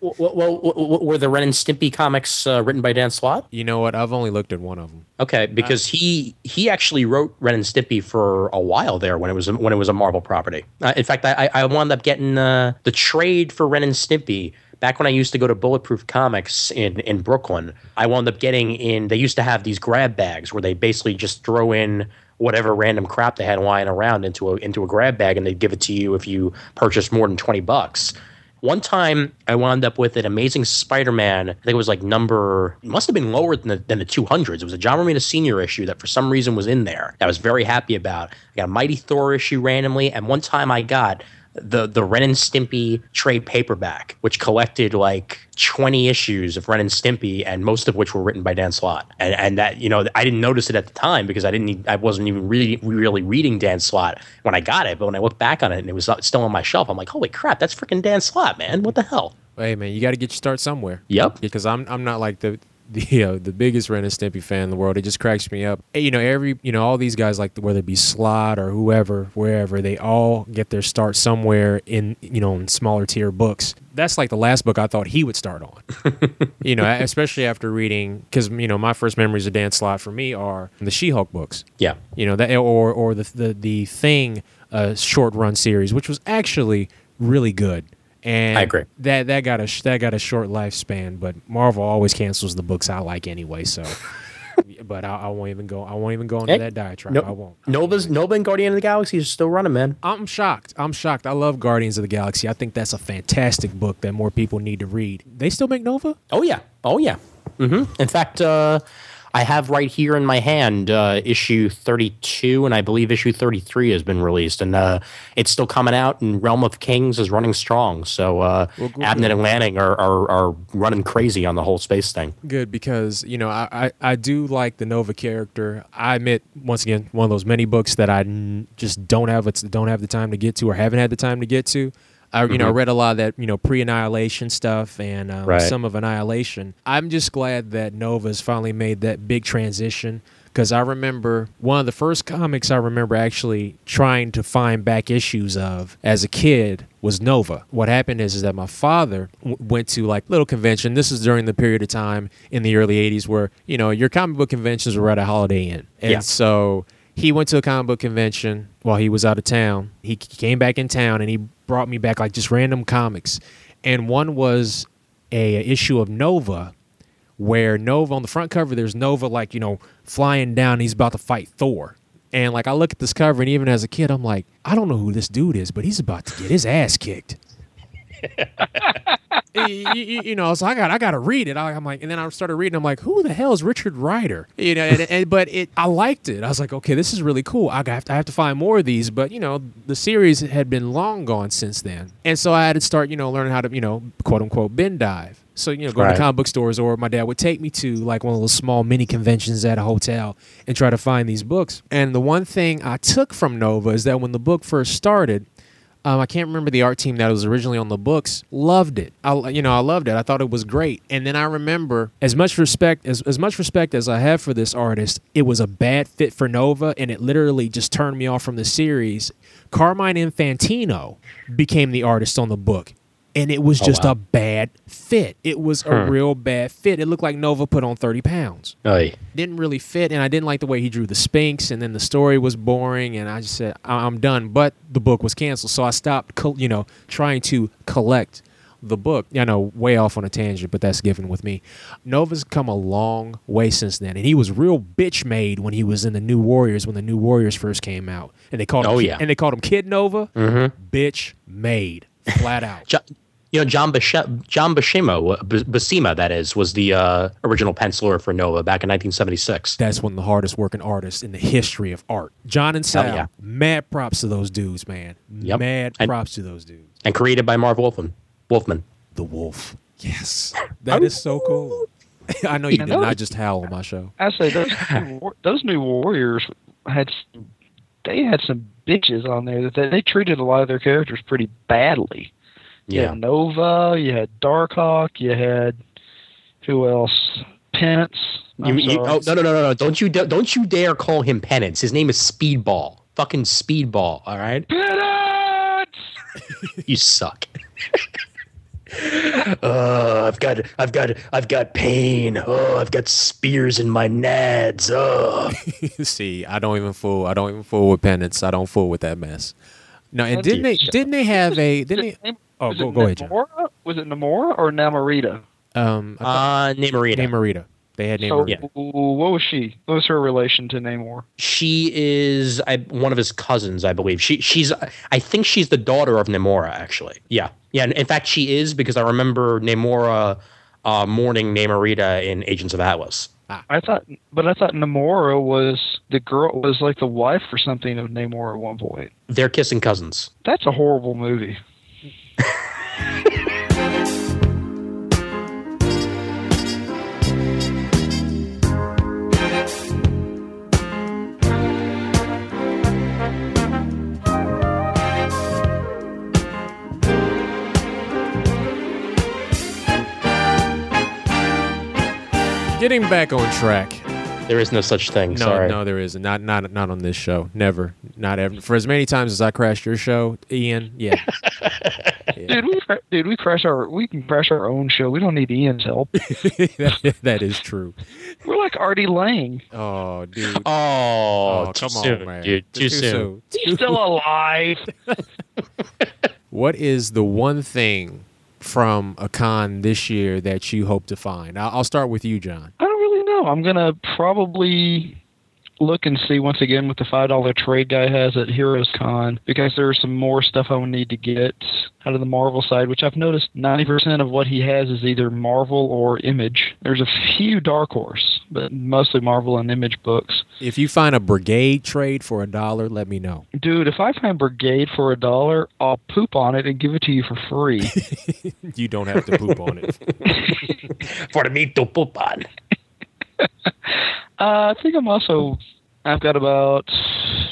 Well, well, well, well, were the Ren and Stimpy comics uh, written by Dan Slott? You know what? I've only looked at one of them. Okay, because he he actually wrote Ren and Stimpy for a while there when it was when it was a Marvel property. Uh, in fact, I I wound up getting uh, the trade for Ren and Stimpy back when I used to go to Bulletproof Comics in in Brooklyn. I wound up getting in. They used to have these grab bags where they basically just throw in whatever random crap they had lying around into a into a grab bag and they'd give it to you if you purchased more than twenty bucks. One time, I wound up with an Amazing Spider-Man. I think it was like number. Must have been lower than the, than the 200s. It was a John Romita Senior issue that for some reason was in there. I was very happy about. I got a Mighty Thor issue randomly, and one time I got the the Ren and Stimpy trade paperback, which collected like 20 issues of Ren and Stimpy, and most of which were written by Dan Slott. And and that you know I didn't notice it at the time because I didn't I wasn't even really really reading Dan Slott when I got it. But when I look back on it and it was uh, still on my shelf, I'm like, holy crap, that's freaking Dan Slott, man! What the hell? Hey man, you got to get your start somewhere. Yep. Because I'm I'm not like the the uh, the biggest Ren and Stimpy fan in the world. It just cracks me up. You know, every you know all these guys like whether it be Slott or whoever, wherever they all get their start somewhere in you know in smaller tier books. That's like the last book I thought he would start on. you know, especially after reading because you know my first memories of Dan Slott for me are the She-Hulk books. Yeah. You know that or or the the the thing uh, short run series, which was actually really good. And I agree. That that got a sh- that got a short lifespan, but Marvel always cancels the books I like anyway. So, but I, I won't even go. I won't even go into Hey, that diatribe. No, I won't. Nova's Nova and Guardian of the Galaxy is still running, man. I'm shocked. I'm shocked. I love Guardians of the Galaxy. I think that's a fantastic book that more people need to read. They still make Nova? Oh yeah. Oh yeah. hmm In fact, uh, I have right here in my hand uh, issue 32, and I believe issue 33 has been released, and uh, it's still coming out. And Realm of Kings is running strong. So uh, Well. Abnett and Lanning are, are are running crazy on the whole space thing. Good because you know I, I, I do like the Nova character. I admit once again one of those many books that I n- just don't have don't have the time to get to or haven't had the time to get to. I you know I read a lot of that you know pre Annihilation stuff and um, Right. some of Annihilation. I'm just glad that Nova's finally made that big transition because I remember one of the first comics I remember actually trying to find back issues of as a kid was Nova. What happened is, is that my father w- went to like little convention. This is during the period of time in the early 80s where, you know, your comic book conventions were at a Holiday Inn. And Yeah. so he went to a comic book convention while he was out of town. He came back in town and he brought me back like just random comics. And one was a, issue of Nova where Nova on the front cover, there's Nova like, you know, flying down. He's about to fight Thor. And like I look at this cover, and even as a kid, I'm like, I don't know who this dude is, but he's about to get his ass kicked. you, you- you know, so I got I got to read it. I, I'm like, and then I started reading. I'm like, who the hell is Richard Rider? You know, and, and but it I liked it. I was like, okay, this is really cool. I got I have to find more of these. But you know, the series had been long gone since then, and so I had to start you know learning how to you know quote unquote bin dive. So you know, go Right. to comic book stores, or my dad would take me to like one of those small mini conventions at a hotel and try to find these books. And the one thing I took from Nova is that when the book first started, um, I can't remember the art team that was originally on the books. Loved it. I, you know, I loved it. I thought it was great. And then I remember, as much respect as as much respect as I have for this artist, it was a bad fit for Nova, and it literally just turned me off from the series. Carmine Infantino became the artist on the book, and it was Oh, just wow. a bad fit. It was a Hmm. real bad fit. It looked like Nova put on thirty pounds Oy. didn't really fit, and I didn't like the way he drew the Sphinx, and then the story was boring, and I just said I- I'm done. But the book was canceled, so I stopped, col- you know, trying to collect the book. I know, way off on a tangent, but that's given with me. Nova's come a long way since then, and he was real bitch made when he was in the New Warriors when the New Warriors first came out, and they called him, Oh, Kid- yeah. and they called him Kid Nova, Mhm. bitch made, flat out. Jo- You know, John Buscema, John Buscema, B- Buscema, that is, was the uh, original penciler for Nova back in 1976. That's one of the hardest working artists in the history of art. John and Sal, yeah. mad props to those dudes, man. Yep. Mad And- props to those dudes. And created by Marv Wolfman. Wolfman. The Wolf. Yes. That is so cool. I know you did not just howl on my show. I say those new those new warriors had some, they had some bitches on there that they, they treated a lot of their characters pretty badly. Yeah. Nova, you had Darkhawk, you had who else? Penance. You, you, oh no no no no no! Don't you don't you dare call him Penance. His name is Speedball. Fucking Speedball. All right. Penance! You suck. uh, I've got, I've got, I've got pain. Oh, I've got spears in my nads. Oh. See, I don't even fool. I don't even fool with penance. I don't fool with that mess. No, and That's didn't they? Didn't they have a? Didn't Was they? Oh, go, go ahead, John. Namora? Was it Namora or Namorita? Um, I Uh, Namorita. Namorita. They had So, Namorita. what was she? What was her relation to Namor? she is I, one of his cousins, I believe. She, she's, I think she's the daughter of Namora, actually. Yeah, yeah. In fact, she is because I remember Namora uh, mourning Namorita in Agents of Atlas. I thought, but I thought Namora was the girl, was like the wife or something of Namor at one point. They're kissing cousins. That's a horrible movie. Getting back on track. There is no such thing. No, sorry. no, there isn't. Not, not, not on this show. Never, not ever. For as many times as I crashed your show, Ian. Yeah, Dude, we dude, we crash our we can crash our own show. We don't need Ian's help. that, that is true. We're like Artie Lange. Oh, dude. Oh, Oh, come soon, on, man. dude. Too, soon. He's still alive. What is the one thing from a con this year that you hope to find? I'll, start with you, John. I don't really know. I'm gonna probably look and see once again what the five dollar trade guy has at Heroes Con because there's some more stuff I would need to get out of the Marvel side, which I've noticed ninety percent of what he has is either Marvel or Image. There's a few Dark Horse, but mostly Marvel and Image books. If you find a brigade trade for a dollar, let me know. Dude, if I find Brigade for a dollar, I'll poop on it and give it to you for free. You don't have to poop on it. For me to poop on. Uh, I think I'm also. I've got about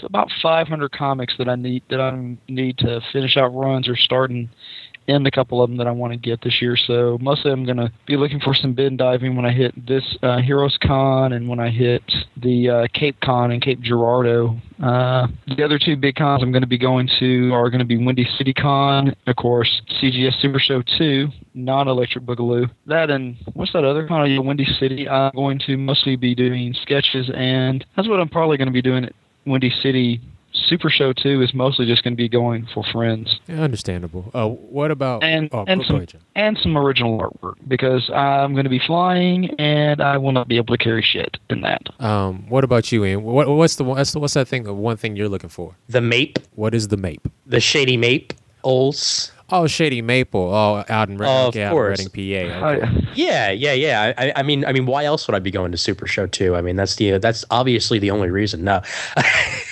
about 500 comics that I need that I need to finish out runs or start and a couple of them that I want to get this year. So mostly I'm going to be looking for some bin diving when I hit this uh, Heroes Con and when I hit the uh, Cape Con and Cape Girardeau. Uh, the other two big cons I'm going to be going to are going to be Windy City Con, of course, CGS Super Show 2, non Electric Boogaloo. That and what's that other con? Windy City. I'm going to mostly be doing sketches, and that's what I'm probably going to be doing at Windy City. Super Show 2 is mostly just going to be going for friends Yeah, understandable. Uh, what about and oh, and go, go some and some original artwork because I'm going to be flying and I will not be able to carry shit in that. Um, what about you, Ian? What, what's the what's, the, what's that thing? The one thing you're looking for? The Mape, What is the MAPE? the Shady Mape, Ols. Oh, Shady Maple. Oh, out in, Re- Of okay, out in course. Reading, PA. Oh, Okay. yeah. Yeah, yeah, yeah. I, I mean, I mean, why else would I be going to Super Show too? I mean, that's the that's obviously the only reason. No,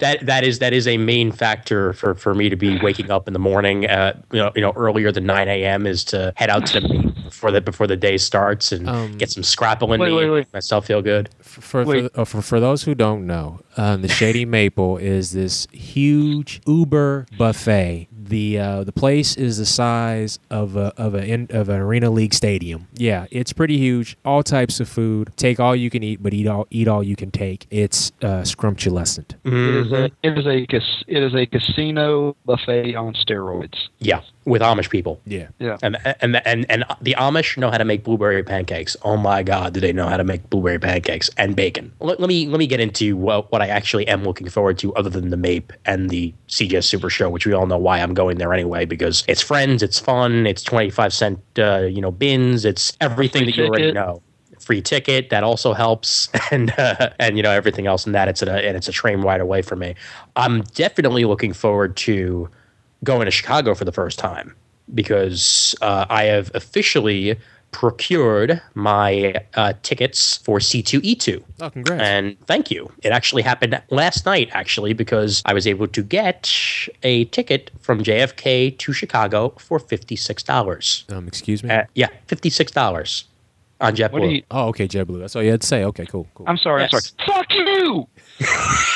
that that is that is a main factor for for me to be waking up in the morning. Uh, you know, you know, earlier than nine a.m. is to head out to the meet before the before the day starts and Um, get some scrapple in wait, me, wait, wait. make myself feel good. For for, for, uh, for for those who don't know, um, the Shady Maple is this huge Uber buffet. The uh, the place is the size of a of a in, of an arena league stadium. Yeah, it's pretty huge. All types of food. Take all you can eat, but eat all eat all you can take. It's uh, scrumptious. It is a Mhm. it is a cas- it is a casino buffet on steroids. Yeah, with Amish people. Yeah. Yeah. And, and and and the Amish know how to make blueberry pancakes. Oh my God, do they know how to make blueberry pancakes and bacon? Let, let me let me get into what, what I actually am looking forward to, other than the MAPE and the CGS Super Show, which we all know why I'm going there anyway because it's friends, it's fun, it's twenty five cent, uh, you know, bins, it's everything that you already ticket. know. Free ticket that also helps, and uh, and you know everything else in that. It's a and it's a train ride away from me. I'm definitely looking forward to going to Chicago for the first time because uh, I have officially procured my uh, tickets for C2E2. Oh, congrats. And thank you. It actually happened last night, actually, because I was able to get a ticket from JFK to Chicago for $56. um, excuse me. Uh, yeah, $56 on JetBlue. What you? oh, okay, JetBlue. That's all you had to say. Okay, cool, cool. I'm sorry. Yes. I'm sorry. Fuck you.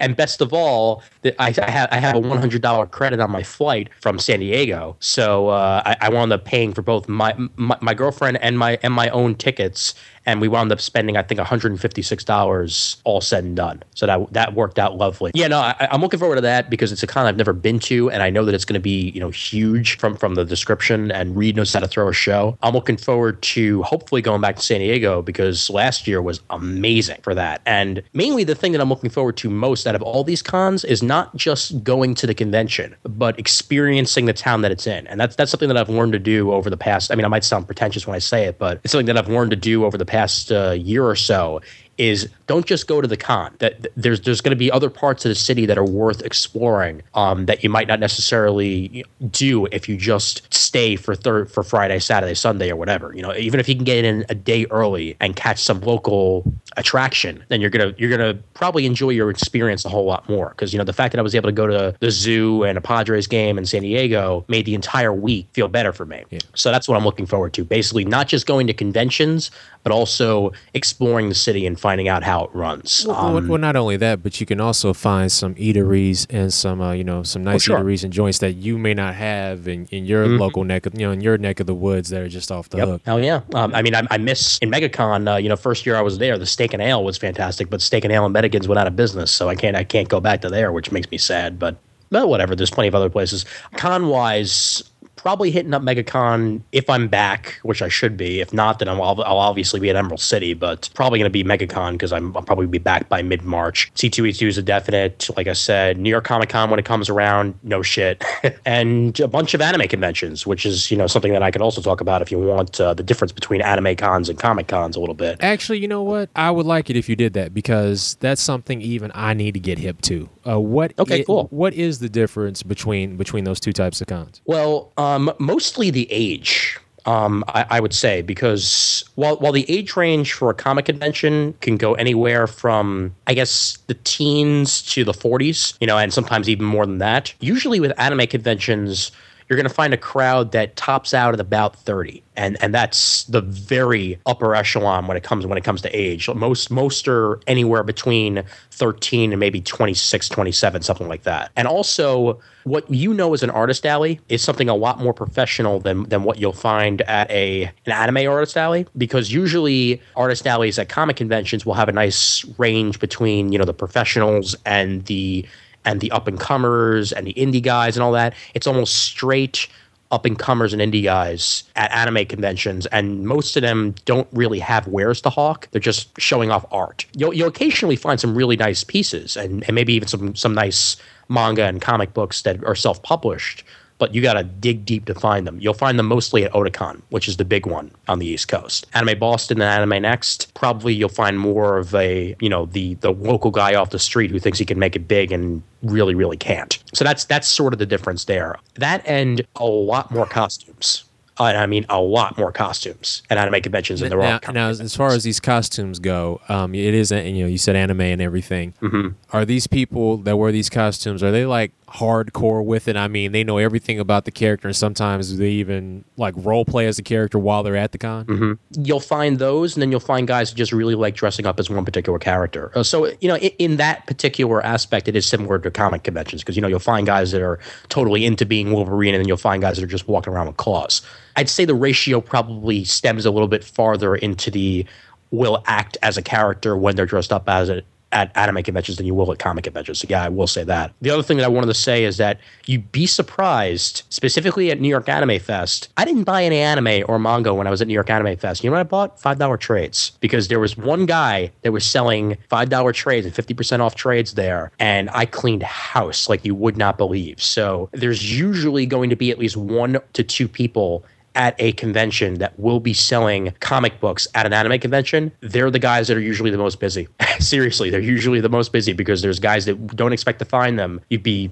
and best of all, that I, I have I have a one hundred dollar credit on my flight from San Diego, so uh, I, I wound up paying for both my, my my girlfriend and my and my own tickets, and we wound up spending I think one hundred and fifty six dollars all said and done. So that that worked out lovely. Yeah, no, I, I'm looking forward to that because it's a con I've never been to, and I know that it's going to be you know huge from from the description. And Reed knows how to throw a show. I'm looking forward to hopefully going back to San Diego because last year was amazing for that. And mainly the thing that I'm looking forward to most out of all these cons is not just going to the convention, but experiencing the town that it's in. And that's that's something that I've learned to do over the past. I mean, I might sound pretentious when I say it, but it's something that I've learned to do over the past uh, year or so. Is don't just go to the con. That there's there's going to be other parts of the city that are worth exploring um, that you might not necessarily do if you just stay for third for Friday, Saturday, Sunday, or whatever. You know, even if you can get in a day early and catch some local attraction, then you're gonna you're gonna probably enjoy your experience a whole lot more. Because you know the fact that I was able to go to the zoo and a Padres game in San Diego made the entire week feel better for me. So that's what I'm looking forward to. Basically, not just going to conventions, but also exploring the city and finding out how it runs. Well, Um, well, well, not only that, but you can also find some eateries and some, uh, you know, some nice sure. eateries and joints that you may not have in, in your Mhm. local neck, of, you know, in your neck of the woods that are just off the Yep. hook. Hell yeah. Um, I mean, I, I miss in MegaCon. Uh, you know, first year I was there, the Steak and Ale was fantastic, but Steak and Ale and Medigans went out of business, so I can't I can't go back to there, which makes me sad. But but whatever. There's plenty of other places. Con wise. Probably hitting up MegaCon if I'm back, which I should be. If not, then I'll, I'll obviously be at Emerald City, but probably going to be MegaCon because I'm, I'll probably be back by mid March. C2E2 is a definite. Like I said, New York Comic Con when it comes around, no shit. and a bunch of anime conventions, which is, you know, something that I could also talk about if you want uh, the difference between anime cons and comic cons a little bit. Actually, you know what? I would like it if you did that because that's something even I need to get hip to. Uh, what? Okay, i- cool. What is the difference between between those two types of cons? Well, um, mostly the age. Um, I, I would say because while while the age range for a comic convention can go anywhere from I guess the teens to the 40s, you know, and sometimes even more than that. Usually with anime conventions, you're going to find a crowd that tops out at about 30 and and that's the very upper echelon when it comes when it comes to age. Most most are anywhere between 13 and maybe 26 27 something like that. And also what you know as an artist alley is something a lot more professional than than what you'll find at a an anime artist alley because usually artist alleys at comic conventions will have a nice range between you know the professionals and the and the up and comers and the indie guys and all that. It's almost straight up and comers and indie guys at anime conventions, and most of them don't really have wares to hawk. They're just showing off art. You'll, you'll occasionally find some really nice pieces, and, and maybe even some some nice manga and comic books that are self published. But you got to dig deep to find them. You'll find them mostly at Otakon, which is the big one on the East Coast. Anime Boston and Anime Next, probably you'll find more of a, you know, the the local guy off the street who thinks he can make it big and really, really can't. So that's that's sort of the difference there. That and a lot more costumes. Uh, I mean a lot more costumes at anime conventions than there now, are. now, as far as these costumes go, um, it is, you know, you said anime and everything. Mhm. Are these people that wear these costumes, are they like hardcore with it? I mean, they know everything about the character, and sometimes they even like role play as a character while they're at the con. hmm You'll find those, and then you'll find guys who just really like dressing up as one particular character. Uh, so, you know, in, in that particular aspect, it is similar to comic conventions because, you know, you'll find guys that are totally into being Wolverine, and then you'll find guys that are just walking around with claws. I'd say the ratio probably stems a little bit farther into the will act as a character when they're dressed up as it at anime conventions than you will at comic conventions. So yeah, I will say that. The other thing that I wanted to say is that you'd be surprised, specifically at New York Anime Fest. I didn't buy any anime or manga when I was at New York Anime Fest. You know what I bought? Five dollar trades because there was one guy that was selling five dollar trades and fifty percent off trades there, and I cleaned house like you would not believe. So there's usually going to be at least one to two people at a convention that will be selling comic books at an anime convention, they're the guys that are usually the most busy. Seriously, they're usually the most busy because there's guys that don't expect to find them. You'd be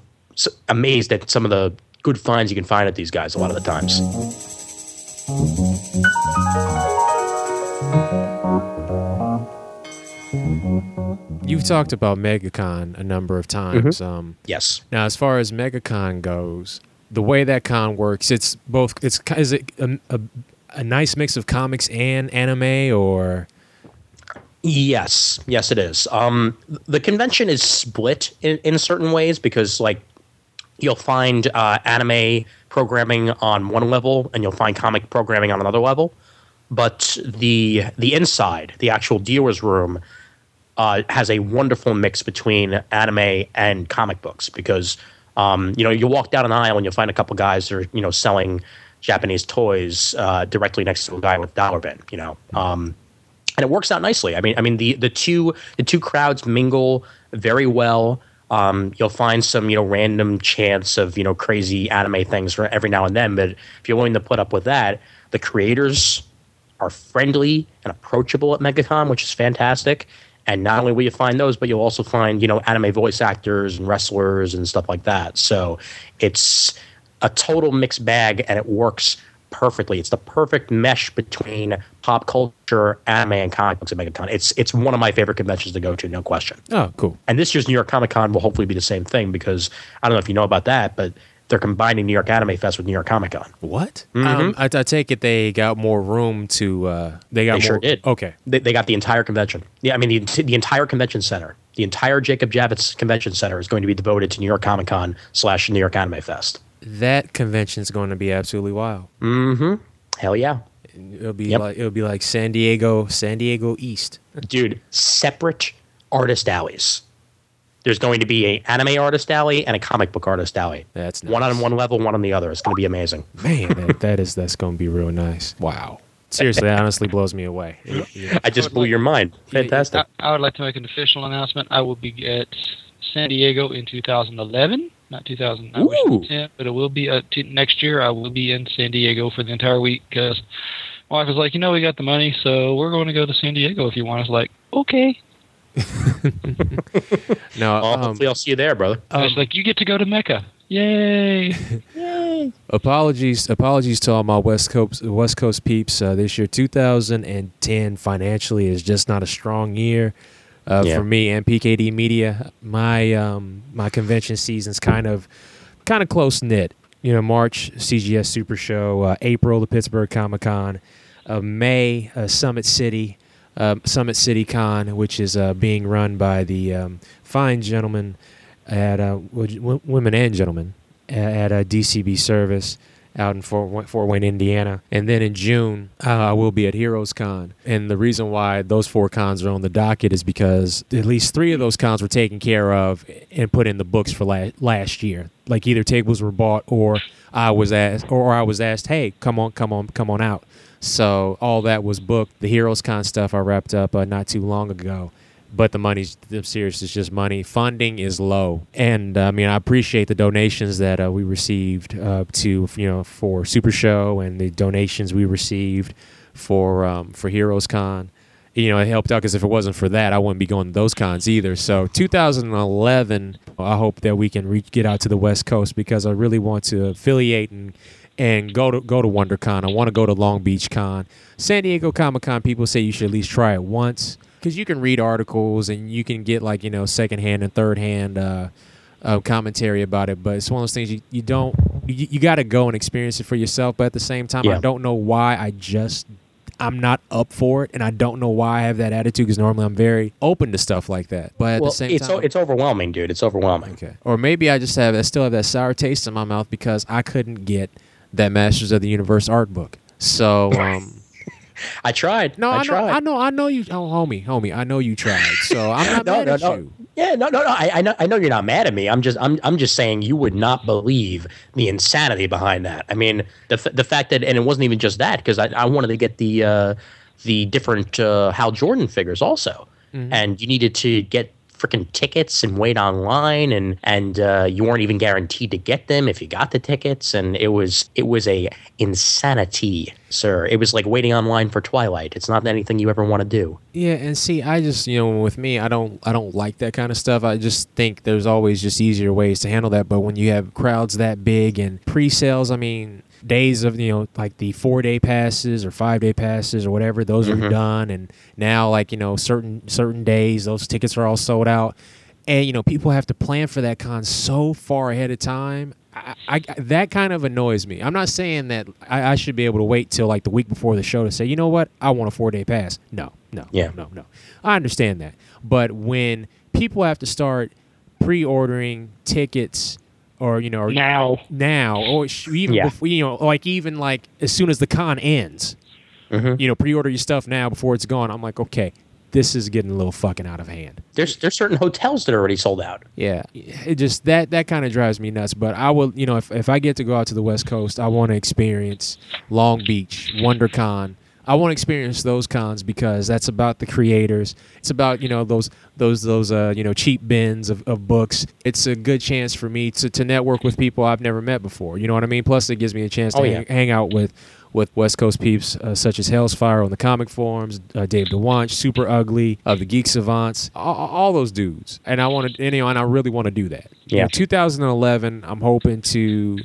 amazed at some of the good finds you can find at these guys a lot of the times. You've talked about MegaCon a number of times. Um, Yes. now, as far as MegaCon goes, the way that con works, it's both. It's is it a, a, a nice mix of comics and anime, or Yes, yes, it is. Um, the convention is split in, in certain ways because, like, you'll find uh, anime programming on one level and you'll find comic programming on another level. But the the inside, the actual dealer's room, uh, has a wonderful mix between anime and comic books because um, you know you walk down an aisle and you'll find a couple guys that are you know selling Japanese toys uh, directly next to a guy with dollar bin. You know. Um, and it works out nicely. I mean, I mean the the two the two crowds mingle very well. Um, you'll find some you know random chance of you know crazy anime things every now and then, but if you're willing to put up with that, the creators are friendly and approachable at MegaCon, which is fantastic. And not only will you find those, but you'll also find you know anime voice actors and wrestlers and stuff like that. So it's a total mixed bag, and it works perfectly. It's the perfect mesh between pop culture, anime, and comic books at MegaCon. It's it's one of my favorite conventions to go to, no question. oh, cool. And this year's New York Comic Con will hopefully be the same thing because I don't know if you know about that, but they're combining New York Anime Fest with New York Comic Con. What? Mhm. Um, I, I take it they got more room to. Uh, they got They more. sure did. Okay. They, they got the entire convention. Yeah, I mean the the entire convention center, the entire Jacob Javits Convention Center is going to be devoted to New York Comic Con slash New York Anime Fest. That convention's going to be absolutely wild. Mm-hmm. Hell yeah. It'll be Yep. like it'll be like San Diego, San Diego East. dude, separate artist alleys. There's going to be an anime artist alley and a comic book artist alley. That's One on one level, one on the other. It's going to be amazing. Man, that, that is that's going to be real nice. Wow. Seriously, that honestly blows me away. It- yeah. I just blew your mind. Fantastic. I, I would like to make an official announcement. I will be at San Diego in 2011, not 2000. I wish it 10, but it will be uh, t- next year. I will be in San Diego for the entire week because my wife was like, you know, we got the money, so we're going to go to San Diego if you want. I was like, okay. No, Well, um, hopefully, I'll see you there, brother. I was like, you get to go to Mecca. Yay! apologies, apologies to all my West Coast West Coast peeps. Uh, this year, 2010, financially is just not a strong year uh, Yeah. for me and PKD Media. My um, my convention season's kind of kind of close knit. You know, March CGS Super Show, uh, April the Pittsburgh Comic Con, uh, May uh, Summit City, um, Summit City Con, which is uh, being run by the um, fine gentlemen at uh, w- women and gentlemen a- at a DCB service out in Fort, Fort Wayne, Indiana. And then in June, uh, I will be at Heroes Con. And the reason why those four cons are on the docket is because at least three of those cons were taken care of and put in the books for la- last year. Like either tables were bought or I was asked, or I was asked, "Hey, come on, come on, come on out." So all that was booked. The Heroes Con stuff I wrapped up uh, not too long ago but the money's I'm serious. It's just money. Funding is low, and uh, I mean I appreciate the donations that uh, we received uh, to you know for Super Show and the donations we received for um, for Heroes Con. You know, it helped out because if it wasn't for that, I wouldn't be going to those cons either. So 2011, I hope that we can reach, get out to the West Coast because I really want to affiliate and and go to go to WonderCon. I want to go to Long Beach Con, San Diego Comic Con. People say you should at least try it once because you can read articles and you can get like you know secondhand and third hand uh, uh, commentary about it. But it's one of those things you, you don't you, you got to go and experience it for yourself. But at the same time, Yeah. I don't know why I just I'm not up for it, and I don't know why I have that attitude because normally I'm very open to stuff like that. But at well, the same it's time, o- it's overwhelming, dude. It's overwhelming. Okay. Or maybe I just have I still have that sour taste in my mouth because I couldn't get that Masters of the Universe art book. So um I tried. no, I, I, know tried. I know I know you oh homie, homie, I know you tried. So I'm not no, mad no, at no. you. Yeah, no, no, no. I, I know, I know you're not mad at me. I'm just, I'm, I'm just saying you would not believe the insanity behind that. I mean, the f- the fact that, and it wasn't even just that because I, I wanted to get the, uh, the different uh, Hal Jordan figures also, Mm-hmm. and you needed to get freaking tickets and wait online, and and uh, you weren't even guaranteed to get them if you got the tickets, and it was it was a insanity, sir. It was like waiting online for Twilight. It's not anything you ever want to do. Yeah, and see, I just you know, with me, I don't I don't like that kind of stuff. I just think there's always just easier ways to handle that. But when you have crowds that big and pre-sales, I mean, days of you know like the four day passes or five day passes or whatever, those Mhm. are done, and now like you know certain certain days, those tickets are all sold out, and you know people have to plan for that con so far ahead of time. I, I, that kind of annoys me. I'm not saying that I, I should be able to wait till like the week before the show to say, you know what, I want a four day pass. No, no, Yeah. no, no. I understand that, but when people have to start pre-ordering tickets, or you know, or Now, now, or even Yeah. before, you know, like even like as soon as the con ends, Mhm. you know, pre-order your stuff now before it's gone. I'm like, okay, this is getting a little fucking out of hand. There's there's certain hotels that are already sold out. Yeah, it just that that kind of drives me nuts. But I will, you know, if if I get to go out to the West Coast, I want to experience Long Beach, WonderCon. I want to experience those cons because that's about the creators. It's about you know those those those uh you know cheap bins of, of books. It's a good chance for me to to network with people I've never met before. You know what I mean? Plus, it gives me a chance to Oh, hang, yeah. hang out with with West Coast peeps uh, such as Hell's Fire on the comic forums, uh, Dave DeWanch, Super Ugly, uh, the Geek Savants, all, all those dudes. And I want to, you know, and I really want to do that. Yeah. know, 2011, I'm hoping to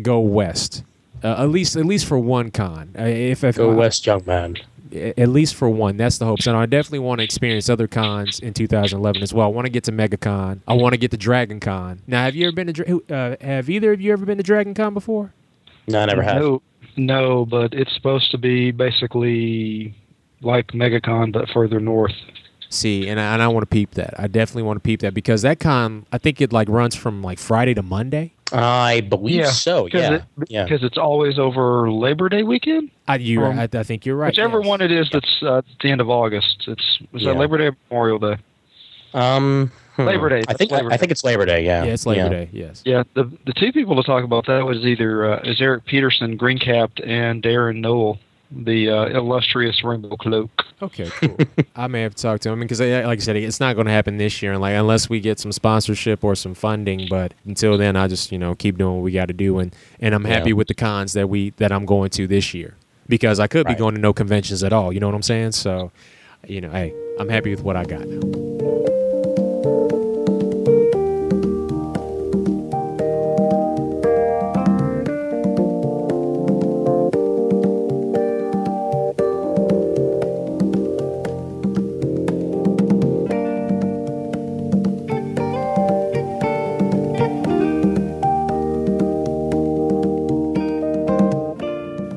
go west. Uh, at least, at least for one con. Uh, if, if Go west, young man. at least for one. That's the hopes. And I definitely want to experience other cons in 2011 as well. I want to get to MegaCon. I want to get to Dragon Con. Now, have you ever been to? Uh, have either of you ever been to Dragon Con before? No, I never have. no, no, but it's supposed to be basically like MegaCon, but further north. See, and I, and I want to peep that. I definitely want to peep that because that con, I think it like runs from like Friday to Monday. I believe Yeah, so. Because Yeah, it, yeah. because it's always over Labor Day weekend. I, you, Um, I, I think you're right. Whichever yes. one it is that's uh, the end of August. It's is Yeah. that Labor Day or Memorial Day? Um, hmm. Labor Day, I think Labor I think it's Labor Day. Yeah. Yeah, it's Labor Day. Yes. Yeah, the the two people to talk about that was either uh, is Eric Peterson, Green Capped, and Darren Noel, the uh, illustrious Rainbow Cloak. Okay, cool. I may have to talk to him because, like I said, it's not going to happen this year, and like unless we get some sponsorship or some funding. But until then, I just you know keep doing what we got to do, and and I'm happy Yeah. with the cons that we that I'm going to this year because I could be going to no conventions at all. You know what I'm saying? So, you know, hey, I'm happy with what I got now.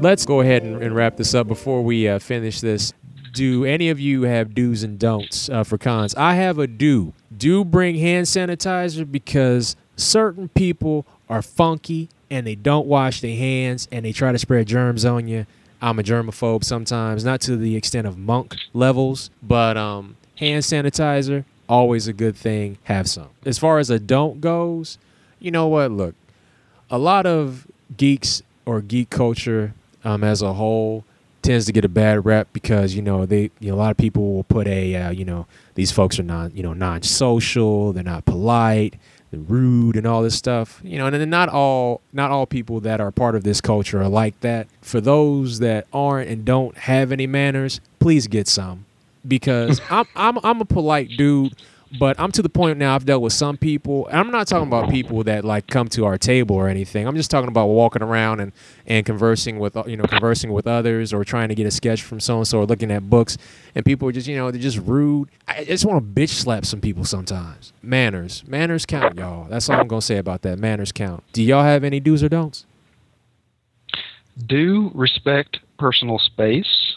Let's go ahead and, and wrap this up before we uh, finish this. Do any of you have do's and don'ts uh, for cons? I have a do. Do bring hand sanitizer because certain people are funky and they don't wash their hands and they try to spread germs on you. I'm a germaphobe sometimes, not to the extent of monk levels, but um, hand sanitizer always a good thing. Have some. As far as a don't goes, you know what? Look, a lot of geeks or geek culture um, as a whole tends to get a bad rep because you know they you know, a lot of people will put a uh, you know these folks are not you know non-social they're not polite they're rude and all this stuff you know and then not all not all people that are part of this culture are like that. For those that aren't and don't have any manners please get some because I'm, I'm I'm a polite dude but I'm to the point now I've dealt with some people I'm not talking about people that like come to our table or anything. I'm just talking about walking around and and conversing with you know conversing with others or trying to get a sketch from so and so or looking at books. And people are just you know they're just rude. I just want to bitch slap some people sometimes. Manners. Manners count y'all. That's all I'm gonna say about that. Manners count. Do y'all have any do's or don'ts? Do respect personal space,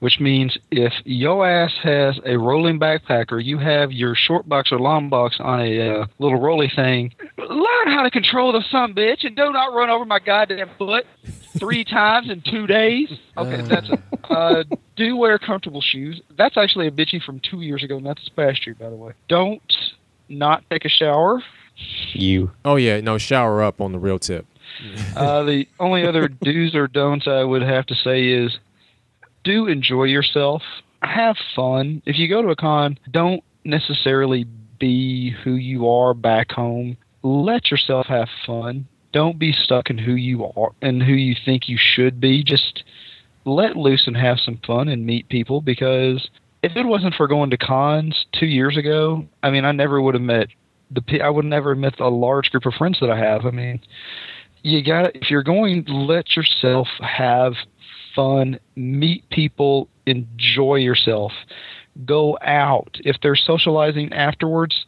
which means if yo ass has a rolling backpack or you have your short box or long box on a uh, little rolly thing, learn how to control the son bitch and do not run over my goddamn foot three times in two days. Okay, Uh. that's uh, do wear comfortable shoes. That's actually a bitchy from two years ago, and that's this past year, by the way. Don't not take a shower. You. oh yeah no shower up on the real tip Uh, the only other do's or don'ts I would have to say is do enjoy yourself. Have fun. If you go to a con, don't necessarily be who you are back home. Let yourself have fun. Don't be stuck in who you are and who you think you should be. Just let loose and have some fun and meet people because if it wasn't for going to cons two years ago, I mean, I never would have met the I would never have met a large group of friends that I have. I mean, you got if you're going, let yourself have fun, meet people, enjoy yourself, go out. If they're socializing afterwards,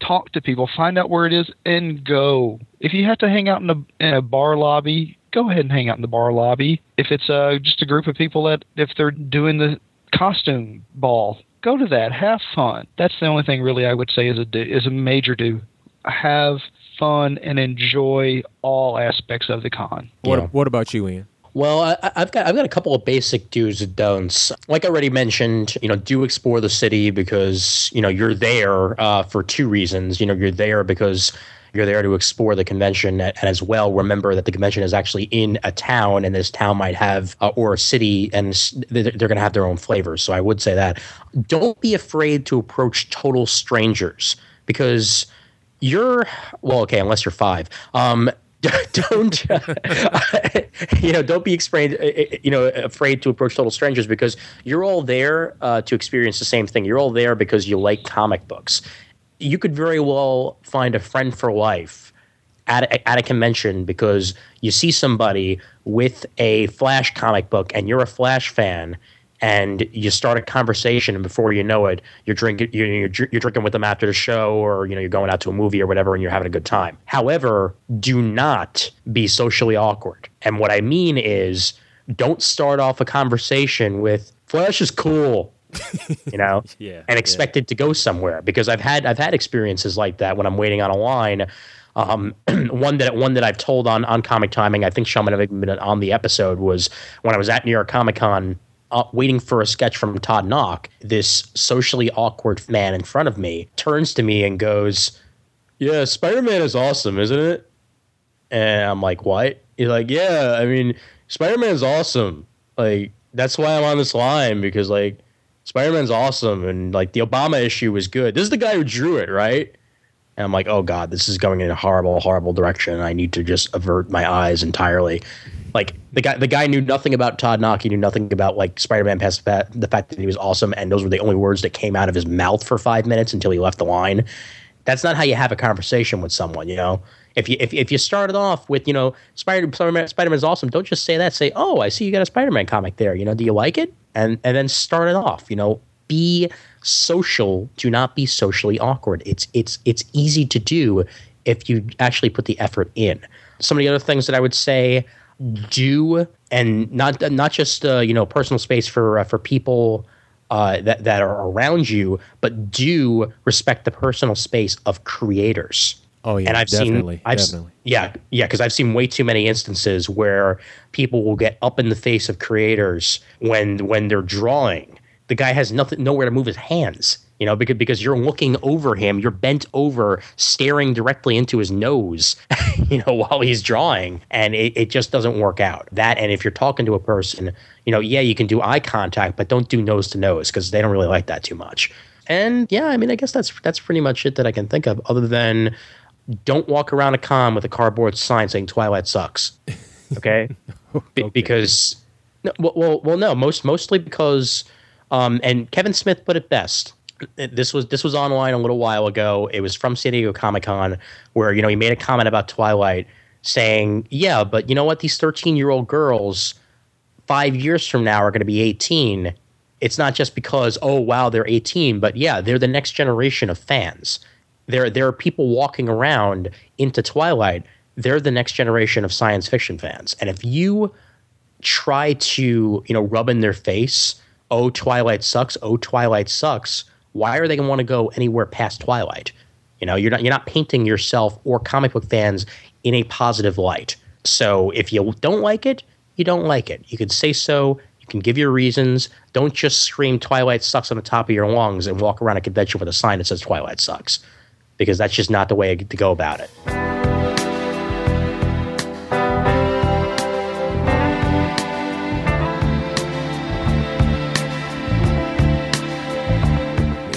talk to people, find out where it is, and go. If you have to hang out in a, in a bar lobby, go ahead and hang out in the bar lobby. If it's uh, just a group of people that, if they're doing the costume ball, go to that. Have fun. That's the only thing really I would say is a do, is a major do. Have fun and enjoy all aspects of the con. What, Yeah. what about you, Ian? Well, I, I've got I've got a couple of basic do's and don'ts. Like I already mentioned, you know, do explore the city because you know you're there uh, for two reasons. You know, you're there because you're there to explore the convention, and as well remember that the convention is actually in a town, and this town might have uh, or a city, and they're, they're going to have their own flavors. So I would say that don't be afraid to approach total strangers because you're well okay unless you're five um don't uh, you know don't be afraid uh, uh, you know afraid to approach total strangers because you're all there uh, to experience the same thing. You're all there because you like comic books. You could very well find a friend for life at a, at a convention because you see somebody with a Flash comic book and you're a Flash fan and you start a conversation and before you know it you're drinking you're, you're, you're drinking with them after the show or you know you're going out to a movie or whatever and you're having a good time however do not be socially awkward and what i mean is don't start off a conversation with flash is cool you know Yeah, and expect it to go somewhere because I've had I've had experiences like that when I'm waiting on a line. Um, one that one that I've told on on comic timing, I think might have been on the episode was when I was at New York Comic Con. Uh, waiting for a sketch from Todd Nauck, this socially awkward man in front of me turns to me and goes, "Yeah, Spider Man is awesome, isn't it?" And I'm like, "What?" He's like, "Yeah, I mean, Spider Man's awesome. Like, that's why I'm on this line because like Spider Man's awesome and like the Obama issue was good. This is the guy who drew it, right? And I'm like, oh god, this is going in a horrible, horrible direction. I need to just avert my eyes entirely. Like the guy, the guy knew nothing about Todd Nauck. He knew nothing about like Spider-Man past the fact, that he was awesome, and those were the only words that came out of his mouth for five minutes until he left the line. That's not how you have a conversation with someone, you know. If you if, if you started off with you know Spider Spider-Man, Spider-Man's awesome, don't just say that. Say, oh, I see you got a Spider-Man comic there. You know, do you like it? And and then start it off. You know, be social. Do not be socially awkward. It's it's it's easy to do if you actually put the effort in. Some of the other things that I would say do and not not just uh, you know personal space for uh, for people uh, that that are around you, but do respect the personal space of creators. Oh yeah, and I've definitely, seen, I've, definitely. yeah, yeah, because I've seen way too many instances where people will get up in the face of creators when when they're drawing. The guy has nothing, nowhere to move his hands, you know, because because you're looking over him, you're bent over, staring directly into his nose, you know, while he's drawing, and it, it just doesn't work out. That, and if you're talking to a person, you know, yeah, you can do eye contact, but don't do nose to nose because they don't really like that too much. And yeah, I mean, I guess that's that's pretty much it that I can think of, other than don't walk around a con with a cardboard sign saying Twilight sucks. Okay? Be- Because no, well, well, well, no, most mostly because um, and Kevin Smith put it best. This was this was online a little while ago. It was from San Diego Comic Con where you know he made a comment about Twilight saying, "Yeah, but you know what? These 13-year-old girls 5 years from now are going to be 18." It's not just because oh wow they're 18, but yeah, they're the next generation of fans there there are people walking around into Twilight. They're the next generation of science fiction fans, and if you try to you know rub in their face, oh Twilight sucks, oh Twilight sucks. Why are they going to want to go anywhere past Twilight? You know, you're not you're not painting yourself or comic book fans in a positive light. So if you don't like it, you don't like it. You can say so. You can give your reasons. Don't just scream Twilight sucks on the top of your lungs and walk around a convention with a sign that says Twilight sucks because that's just not the way to go about it.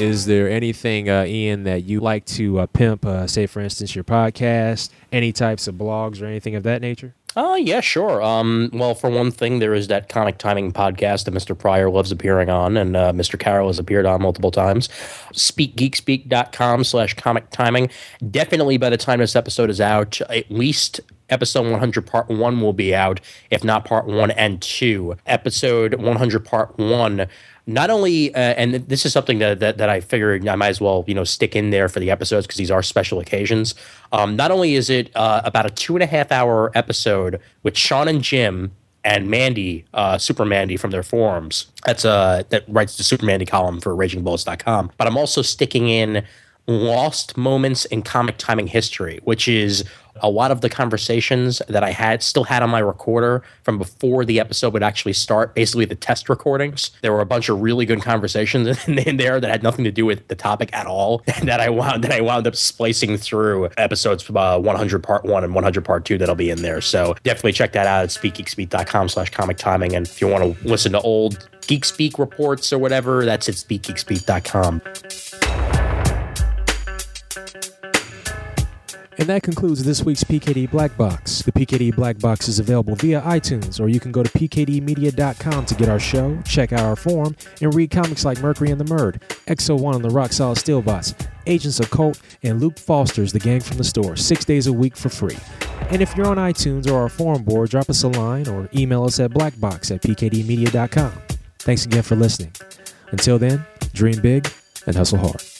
Is there anything, uh, Ian, that you like to uh, pimp? Uh, say, for instance, your podcast, any types of blogs or anything of that nature? Oh, yeah, sure. Um, well, for one thing, there is that comic timing podcast that Mr. Pryor loves appearing on, and uh, Mr. Carroll has appeared on multiple times. SpeakGeekspeak.com slash comic timing. Definitely by the time this episode is out, at least episode 100 part 1 will be out, if not part 1 and 2. Episode 100 part 1 not only, uh, and this is something that, that, that I figured I might as well you know stick in there for the episodes because these are special occasions. Um, not only is it uh, about a two and a half hour episode with Sean and Jim and Mandy, uh, Super Mandy from their forums. That's uh that writes the Super Mandy column for RagingBullets.com. But I'm also sticking in lost moments in comic timing history, which is a lot of the conversations that I had still had on my recorder from before the episode would actually start, basically the test recordings. There were a bunch of really good conversations in, in there that had nothing to do with the topic at all. that I wound that I wound up splicing through episodes uh, 100 part one and 100 part two that'll be in there. So definitely check that out at speakgeekspeak.com slash comic timing. And if you want to listen to old Geek Speak reports or whatever, that's at speakgeekspeak.com. And that concludes this week's PKD Black Box. The PKD Black Box is available via iTunes, or you can go to pkdmedia.com to get our show, check out our forum, and read comics like Mercury and the Murd, X01 and the Rock Solid Steelbots, Agents of Cult, and Luke Foster's The Gang from the Store, six days a week for free. And if you're on iTunes or our forum board, drop us a line or email us at blackbox at pkdmedia.com. Thanks again for listening. Until then, dream big and hustle hard.